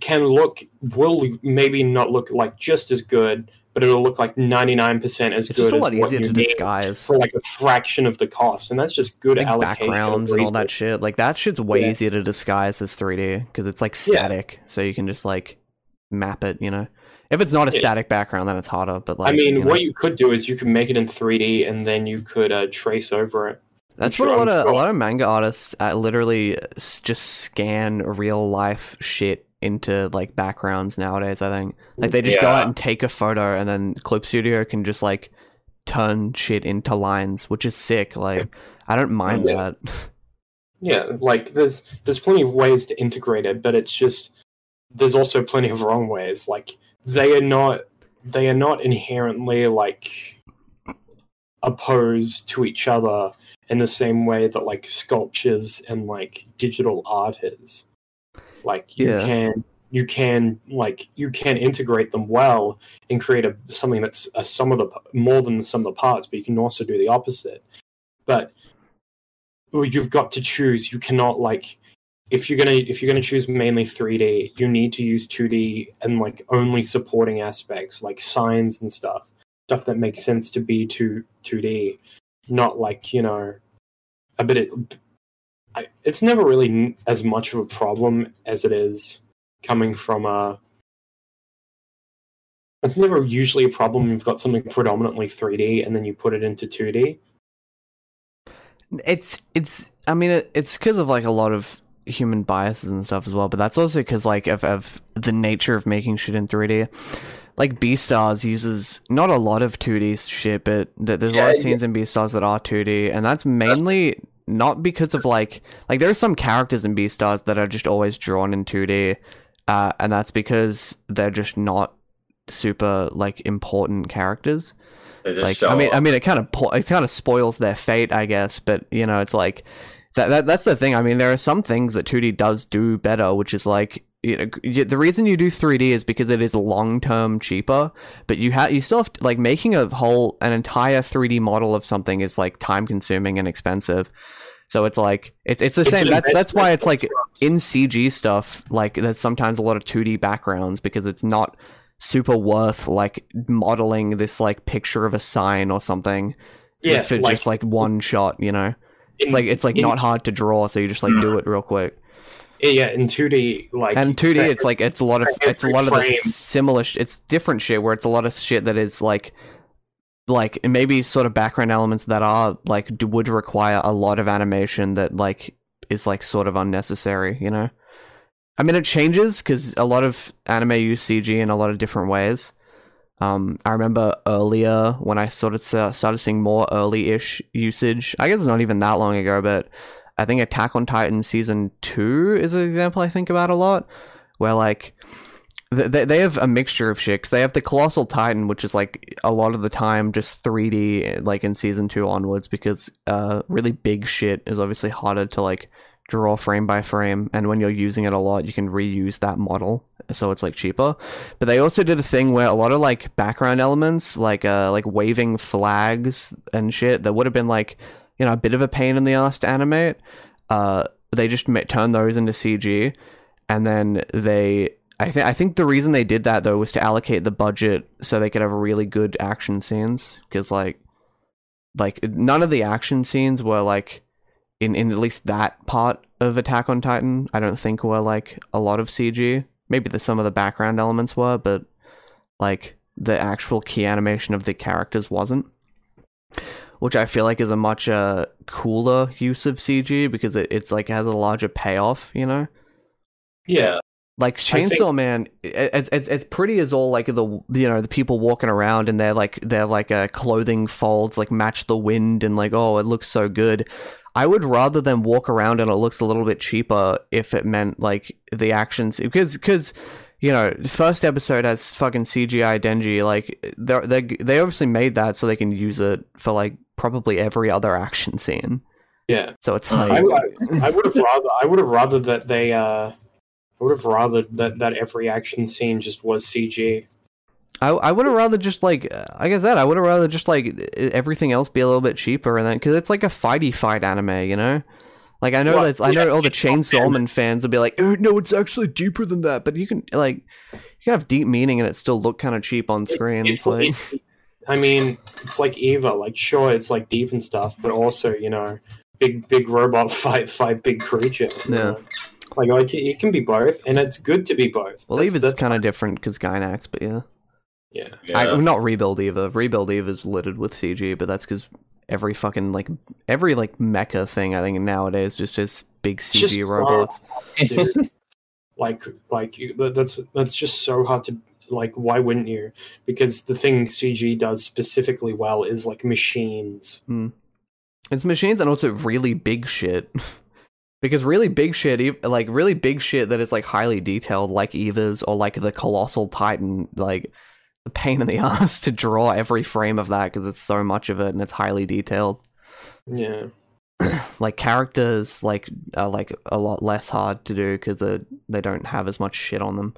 can look will maybe not look like just as good, but it'll look like 99% as It's good just a as lot what easier you to need disguise. for like a fraction of the cost, and that's just good like allocation. backgrounds and all that shit. Like that shit's way Yeah. easier to disguise as 3D because it's like Yeah. static, so you can just like map it. You know, if it's not a Yeah. static background, then it's harder. But like, I mean, you know, what you could do is you could make it in 3D and then you could uh, trace over it. That's sure- what a lot I'm of sure- a lot of manga artists uh, literally s- just scan real life shit into like backgrounds nowadays. I think like they just go Yeah. out and take a photo, and then Clip Studio can just like turn shit into lines, which is sick. Like <laughs> I don't mind Yeah. that. Yeah, like there's there's plenty of ways to integrate it, but it's just there's also plenty of wrong ways. Like they are not they are not inherently like opposed to each other in the same way that like sculptures and like digital art is. Like you Yeah. can you can like you can integrate them well and create a something that's a sum of the more than the sum of the parts, but you can also do the opposite. But well, you've got to choose. You cannot like if you're gonna if you're gonna choose mainly 3D, you need to use 2D and like only supporting aspects like signs and stuff, stuff that makes sense to be to 2D, not like you know a bit. It, I, it's never really as much of a problem as it is coming from a. It's never usually a problem. You've got something predominantly 3D and then you put it into 2D. It's it's. I mean, it, it's because of like a lot of human biases and stuff as well. But that's also because like of of the nature of making shit in 3D. Like Beastars uses not a lot of 2D shit, but th- there's a lot Yeah, of yeah. scenes in Beastars that are 2D, and that's mainly not because of like like there are some characters in Beastars that are just always drawn in 2D, uh, and that's because they're just not super like important characters like I mean, I mean, it kind of po- it kind of spoils their fate, I guess. But you know, it's like that, that. That's the thing. I mean, there are some things that 2D does do better, which is like you know, the reason you do 3D is because it is long term cheaper. But you have you still have to, like making a whole an entire 3D model of something is like time consuming and expensive. So it's like it's it's the It's same. That's that's why it's like in CG stuff, like there's sometimes a lot of 2D backgrounds because it's not super worth like modeling this like picture of a sign or something Yeah, for like, just like one shot, you know. It's in- like it's like in- not hard to draw, so you just like do mm. it real quick. Yeah in 2D like And 2D, that- it's like it's a lot of it's a lot of the similar. Sh- it's different shit where it's a lot of shit that is like like maybe sort of background elements that are like d- would require a lot of animation that like is like sort of unnecessary, you know. I mean, it changes because a lot of anime use CG in a lot of different ways. Um, I remember earlier when I sort of started seeing more early-ish usage. I guess it's not even that long ago, but I think Attack on Titan season two is an example I think about a lot, where like They they have a mixture of shit. 'cause they have the colossal titan, which is like a lot of the time just 3D, like in season two onwards, because uh, really big shit is obviously harder to like draw frame by frame, and when you're using it a lot, you can reuse that model, so it's like cheaper. But they also did a thing where a lot of like background elements, like uh, like waving flags and shit, that would have been like you know a bit of a pain in the ass to animate. Uh, they just ma- turned those into CG, and then they I think I think the reason they did that though was to allocate the budget so they could have really good action scenes because like like none of the action scenes were like in in at least that part of Attack on Titan I don't think were like a lot of CG maybe the some of the background elements were but like the actual key animation of the characters wasn't which I feel like is a much uh, cooler use of CG because it, it's like has a larger payoff you know Yeah, like think- Chainsaw Man, as as as pretty as all like the you know the people walking around and their like their like uh, clothing folds like match the wind and like oh it looks so good. I would rather them walk around and it looks a little bit cheaper if it meant like the actions because because you know first episode has fucking CGI Denji like they they they obviously made that so they can use it for like probably every other action scene. yeah. So it's like I, I <laughs> would have rather I would have rather that they uh I would have rather that that every action scene just was CG. I I would have rather just like uh, like I said I would have rather just like everything else be a little bit cheaper and then because it's like a fighty fight anime, you know. Like I know Well, that's I know yeah, all the Chainsaw Chainsaw Man fans will be like, oh no, it's actually deeper than that. But you can like you can have deep meaning and it still look kind of cheap on screen. It's, like it- I mean, it's like Eva. Like, sure, it's like deep and stuff, but also, you know, big big robot <laughs> fight fight big creature. Yeah. know? Like, like it, it can be both, and it's good to be both. well, That's- Eva's kind of different because Gainax, but yeah, yeah. I, not Rebuild Eva. Rebuild Eva is littered with CG, but that's because every fucking like every like mecha thing I think nowadays just has big CG just robots. <laughs> Dude, like like that's that's just so hard to like. Why wouldn't you? Because the thing CG does specifically well is like machines. Hmm. It's machines and also really big shit. <laughs> because really big shit, like really big shit that is like highly detailed, like Eva's or like the Colossal Titan, like the pain in the <laughs> ass to draw every frame of that because it's so much of it and it's highly detailed. Yeah. <clears throat> Like characters, like are like a lot less hard to do because uh, they don't have as much shit on them.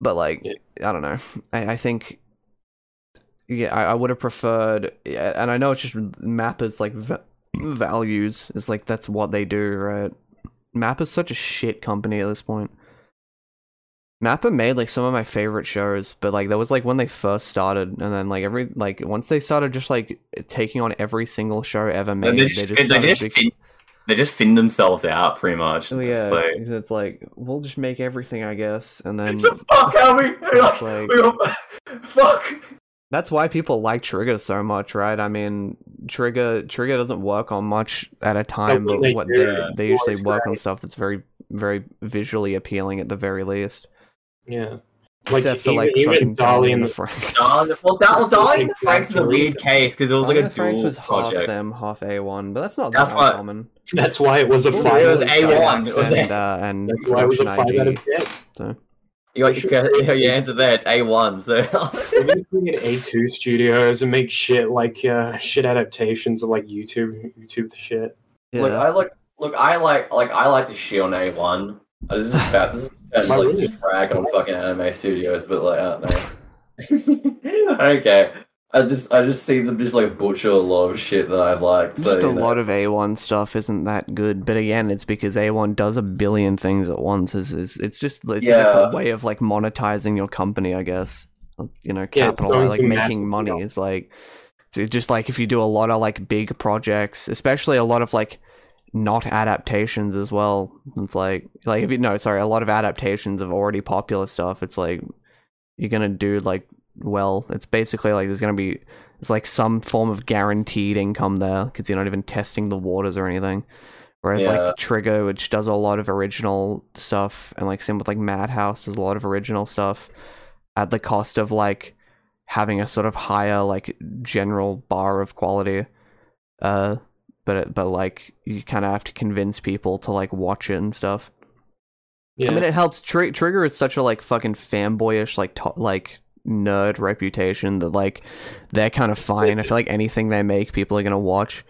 But like, Yeah. I don't know. I, I think yeah, I, I would have preferred, yeah, and I know it's just Mappa's like va- values is like that's what they do, right? Mappa's such a shit company at this point. Mappa made like some of my favorite shows, but like that was like when they first started, and then like every like once they started just like taking on every single show ever made, And they they just, just, they just bec- fin- they just fin themselves out pretty much. Oh It's yeah, like, it's like we'll just make everything, I guess, and then so fuck how we, it's like we <laughs> got- fuck. that's why people like Trigger so much, right? I mean, Trigger Trigger doesn't work on much at a time, but they what do, they it's they usually always work on stuff that's very very visually appealing at the very least. Yeah. Like, Except for even- like even fucking Dolly Dolly and and the the- Franxx. <laughs> Nah, well, that, Darling in the Exactly. Franxx is a weird case because it was like Dolly a and the Franxx dual was half project. them, half A1, but that's not That's that what- uncommon. <laughs> That's why it was a It five. was A1. It was and, uh, and That's why it was a production five out of ten. So You got your, your answer there. It's A1. So We're gonna create A two studios and make shit like uh, shit adaptations of like YouTube YouTube shit. yeah, look, I look, look, I like, like, I like to shit on A1. Uh, This is about this is about, My like room. just rag on fucking anime studios, but like, I don't know. <laughs> I. I just, I just see them just like butcher a lot of shit that I've liked. So just a you know. lot of A1 stuff isn't that good, but again, it's because A1 does a billion things at once. It's, it's, it's just it's a Yeah. different way of like monetizing your company, I guess. You know, Yeah, capital going like making money. scale. It's like it's just like if you do a lot of like big projects, especially a lot of like not adaptations as well. It's like like if you no, sorry, a lot of adaptations of already popular stuff. It's like you're gonna do like well. It's basically like there's gonna be it's like some form of guaranteed income there because you're not even testing the waters or anything. Whereas Yeah. like Trigger, which does a lot of original stuff, and like same with like Madhouse does a lot of original stuff at the cost of like having a sort of higher like general bar of quality. Uh, but it, but like you kind of have to convince people to like watch it and stuff. Yeah. I mean, it helps. Tr- Trigger is such a like fucking fanboyish like to- like nerd reputation that like they're kind of fine. I feel like anything they make, people are gonna watch.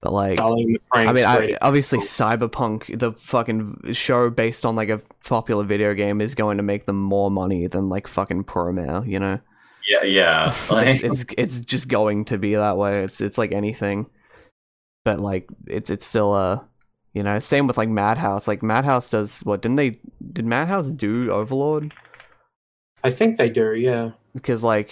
But like, Charlie and the I mean, I, obviously, Cyberpunk, the fucking show based on like a popular video game, is going to make them more money than like fucking Promare. You know, Yeah, yeah. <laughs> Like, it's, it's it's just going to be that way. It's it's like anything, but like it's it's still a you know same with like Madhouse. Like Madhouse does what? Didn't they? Did Madhouse do Overlord? I think they do. Yeah. Because like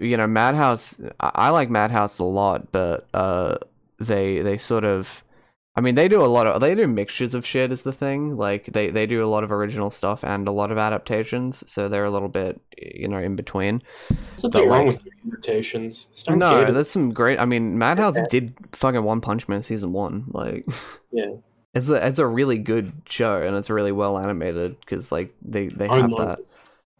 you know Madhouse, I, I like Madhouse a lot, but uh they they sort of. I mean, they do a lot of they do mixtures of shit is the thing. Like they they do a lot of original stuff and a lot of adaptations, so they're a little bit you know in between. But, wrong like- with invitations? No, there's some great. I mean, Madhouse did fucking One Punch Man season one. Like, <laughs> Yeah. it's a it's a really good show and it's really well animated because like they they I have that.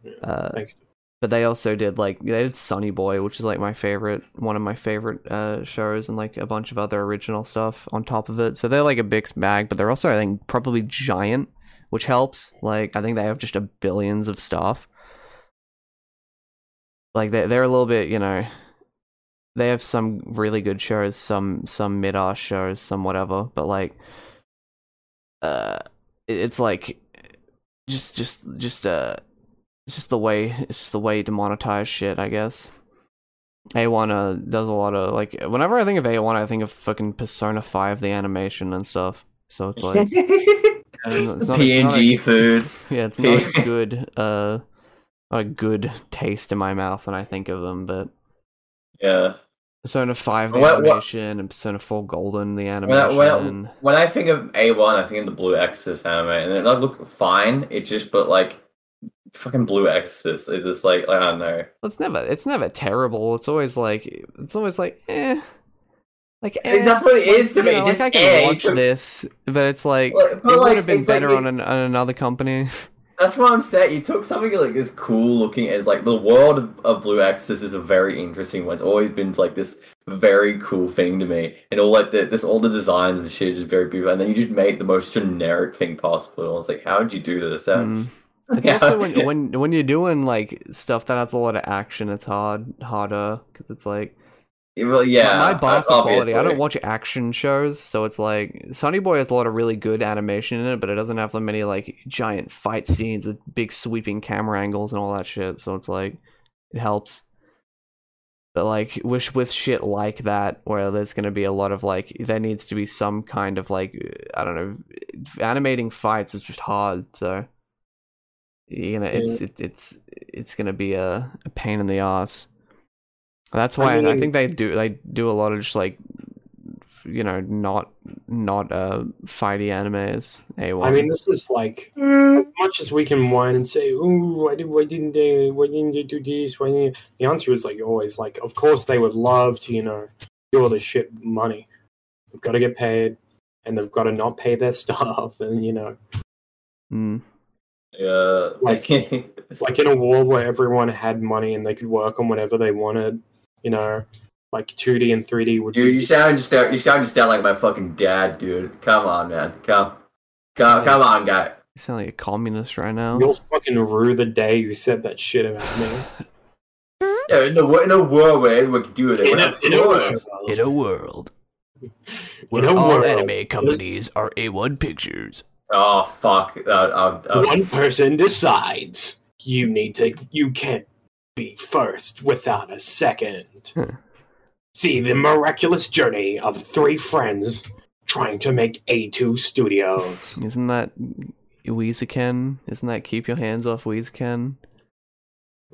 Yeah, Uh, thanks. But they also did like they did Sonny Boy, which is like my favorite, one of my favorite uh shows, and like a bunch of other original stuff on top of it. So they're like a big bag, but they're also I think probably giant, which helps. Like I think they have just a billions of stuff. Like they they're a little bit, you know, they have some really good shows, some some mid ass shows, some whatever, but like, uh, it's like just just just uh it's just the way it's just the way to monetize shit, I guess. A1 uh, does a lot of like whenever I think of A1 I think of fucking Persona 5 the animation and stuff. So it's like <laughs> it's not a- it's not a- PNG food. <laughs> yeah, it's not a good uh not a good taste in my mouth when I think of them, but Yeah. Persona 5 the What- what- animation and Persona 4 Golden the When I, animation. when, I, when I think of A1, I think of the Blue Exorcist anime, and it like look fine. It's just, but like, fucking Blue Exorcist is just like I don't know. it's never it's never terrible. It's always like it's always like eh like eh. That's what it is to me. know, just like I eh, watch this, but it's like Like, but it like, would have been it's like better on, an, on another company. <laughs> That's what I'm saying. You took something like as cool looking as like the world of, of Blue Exorcist is a very interesting one. It's always been like this very cool thing to me, and all like the, this all the designs and shit is just very beautiful. And then you just made the most generic thing possible. And I was like, how did you do this? Mm. It's Yeah. also when when when you're doing like stuff that has a lot of action, it's hard harder because it's like well, yeah, my bar for quality. I don't watch action shows, so it's like Sonny Boy has a lot of really good animation in it, but it doesn't have that many like giant fight scenes with big sweeping camera angles and all that shit. So it's like it helps. But like wish with shit like that, where there's gonna be a lot of like there needs to be some kind of like I don't know, animating fights is just hard. So you know it's it, it's it's gonna be a, a pain in the ass. That's why I, I think they do they do a lot of just like you know not not uh fighty animes. A one. I mean, this is like as much as we can whine and say, "Ooh, why did why didn't they why didn't they do this?" Why didn't... The answer is like always like, of course they would love to, you know, do all this shit money. They've got to get paid, and they've got to not pay their <laughs> staff, and you know, Mm. Yeah, Like- <laughs> like in a world where everyone had money and they could work on whatever they wanted, you know, like 2D and 3D would you be you sound just you sound just out like my fucking dad, dude. Come on, man. Come, come, come on, guy. You sound like a communist right now. You'll fucking rue the day you said that shit about me. <laughs> Yeah, in the wo- in a world where everyone can do it, In a, in a world. In a world In where a all world. anime companies are A1 pictures. Oh fuck! Uh, uh, uh, One person decides you need to. You can't be first without a second. Huh. See the miraculous journey of three friends trying to make A2 Studios. Isn't that Eizouken? Isn't that keep your hands off Eizouken?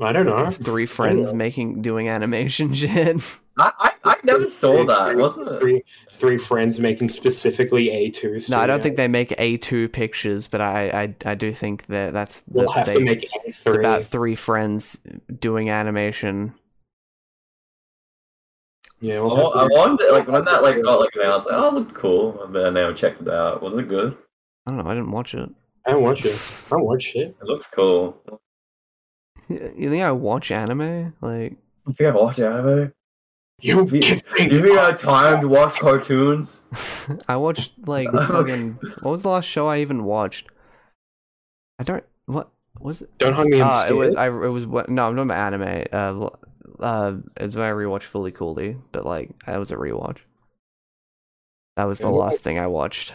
I don't know. It's three friends know. making doing animation <laughs> shit. I, I I never saw Three- that. three- Wasn't it? Three, three friends making specifically A2 no, I don't think they make A2 pictures, but I I, I do think that that's We'll that have they, to make it's A3. about three friends doing animation. yeah, I, we'll wa- I have wonder, like when that like got like announced, like, oh, it looked cool. But I never checked it out. Was it good? I don't know. I didn't watch it. I don't watch it. I don't watch shit. It looks cool. You think I watch anime? Like, You think I watch anime? You, You, can think <laughs> you think I have time to watch cartoons? <laughs> I watched like <laughs> fucking. What was the last show I even watched? I don't. What was it? Don't hug me. I'm Ah, it was. I. It was. What? No, I'm not about anime. Uh, uh, it's when I rewatched Fooly Cooly, but like, that was a rewatch. That was the Yeah. last thing I watched.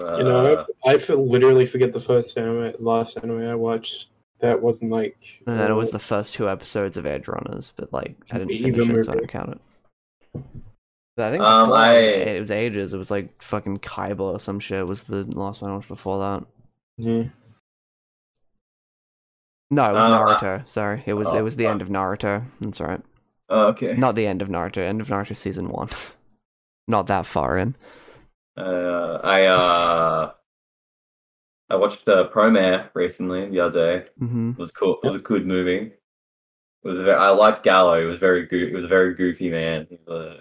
Uh, You know, I feel, literally forget the first anime, last anime I watched. That wasn't like. And then it was uh, the first two episodes of Edgerunners, but like, I didn't finish it, so I more- don't count it. But I think Um, it, was, I- it was ages. It was like fucking Kaiba or some shit. Was the last one I watched before that? yeah. No, it was Uh, Naruto. Sorry, it was oh, it was the fuck. end of Naruto. That's right. oh, okay. Not the end of Naruto. End of Naruto season one. <laughs> Not that far in. Uh, I uh, I watched uh, Promare recently the other day. hmm It was cool. It was a good movie. It was. Very, I liked Galo. It was very good. He was a very goofy man. He uh,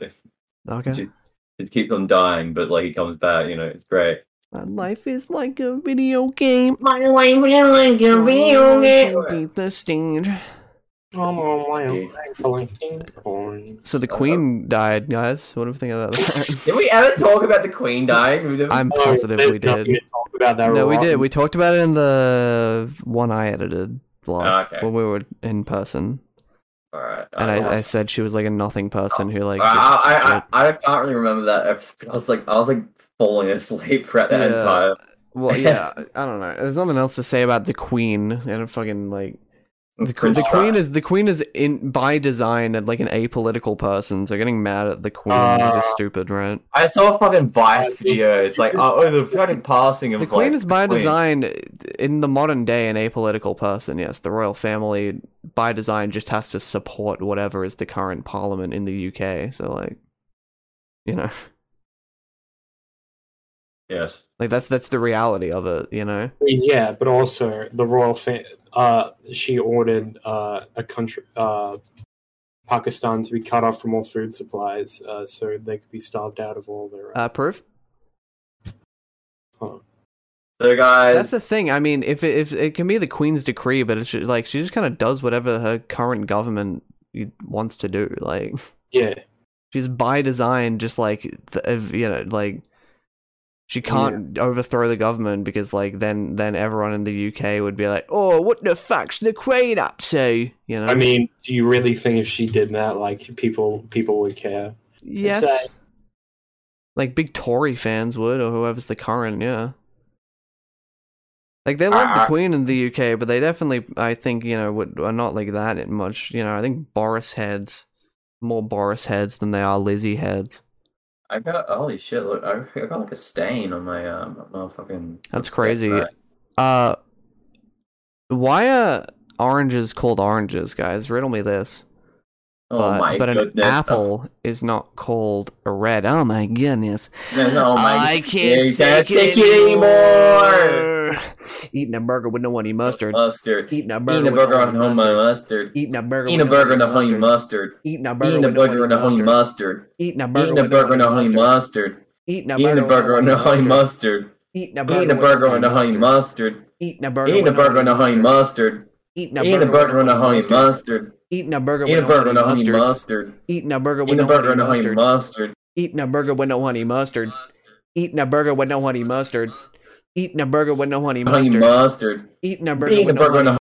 Okay. Just- just keeps on dying, but like he comes back. You know, it's great. My life is like a video game. My life is like a video game. Beat the stage. Oh, my Yeah. I'm collecting coins. So the queen died, guys. What do we think about that? Did we ever talk about the Queen dying? We I'm Oh, positive there's we did. To talk about that. No, we did. We talked about it in the one I edited last okay. when we were in person, All right. and right. I, I said she was like a nothing person who like. I, I. I, I can't really remember that episode. I was like, I was like falling asleep throughout that Yeah. entire. Well, yeah, <laughs> I don't know. There's nothing else to say about the queen and fucking like the, que- the queen is the queen is in by design like an apolitical person. So getting mad at the queen is Uh, just stupid, right? I saw a fucking Vice video. It's like, oh, oh, the fucking passing of The queen like, is by queen. design in the modern day an apolitical person. Yes, the royal family by design just has to support whatever is the current parliament in the UK. So like, you know, Yes. like that's that's the reality of it. You know. I mean, yeah, but also the royal fa- uh she ordered uh a country uh Pakistan to be cut off from all food supplies uh so they could be starved out of all their uh, Uh, proof. So guys, That's the thing. I mean, if it, if it can be the queen's decree, but it's just, like she just kind of does whatever her current government wants to do. Like yeah she's by design, just like th- you know, like she can't overthrow the government because like then then everyone in the UK would be like, oh, what the fuck's the queen up to? You know. I mean do you really think if she did that like people people would care yes. uh, Like big Tory fans would, or whoever's the current, yeah. Like they love the Uh, Queen in the UK, but they definitely, I think, you know, would, are not like that much. You know, I think Boris heads, more Boris heads than they are Lizzie heads. I got holy shit! Look, I I got like a stain on my um, my fucking. That's crazy. Uh, why are oranges called oranges, guys? Riddle me this. Oh but but an apple is not called a red. Oh my goodness. Oh my! I can't, take, it anymore. anymore. Eating a burger with no honey mustard. Mustard. Eating a burger, Eating a with burger no on honey honey mustard. mustard. Eating a burger. Eating a with no burger on honey mustard. mustard. Eating a burger. Eating a with no burger on honey mustard. Eating a burger. Eating a with no burger on honey mustard. Eating a burger. Eating a burger on no honey mustard. Eating a burger. Eating a burger on no honey mustard. Eating a burger. Eating a burger on honey mustard. Eating a burger on honey mustard. Eating a burger. Eating a with burger on no honey mustard. mustard. Eating a burger with Eating a no burger on honey honey mustard. mustard. Eating a burger with no honey mustard. Eating a burger with no honey mustard. Eating a burger with no honey Honey mustard. mustard. Eating a burger Eating a with no burger on honey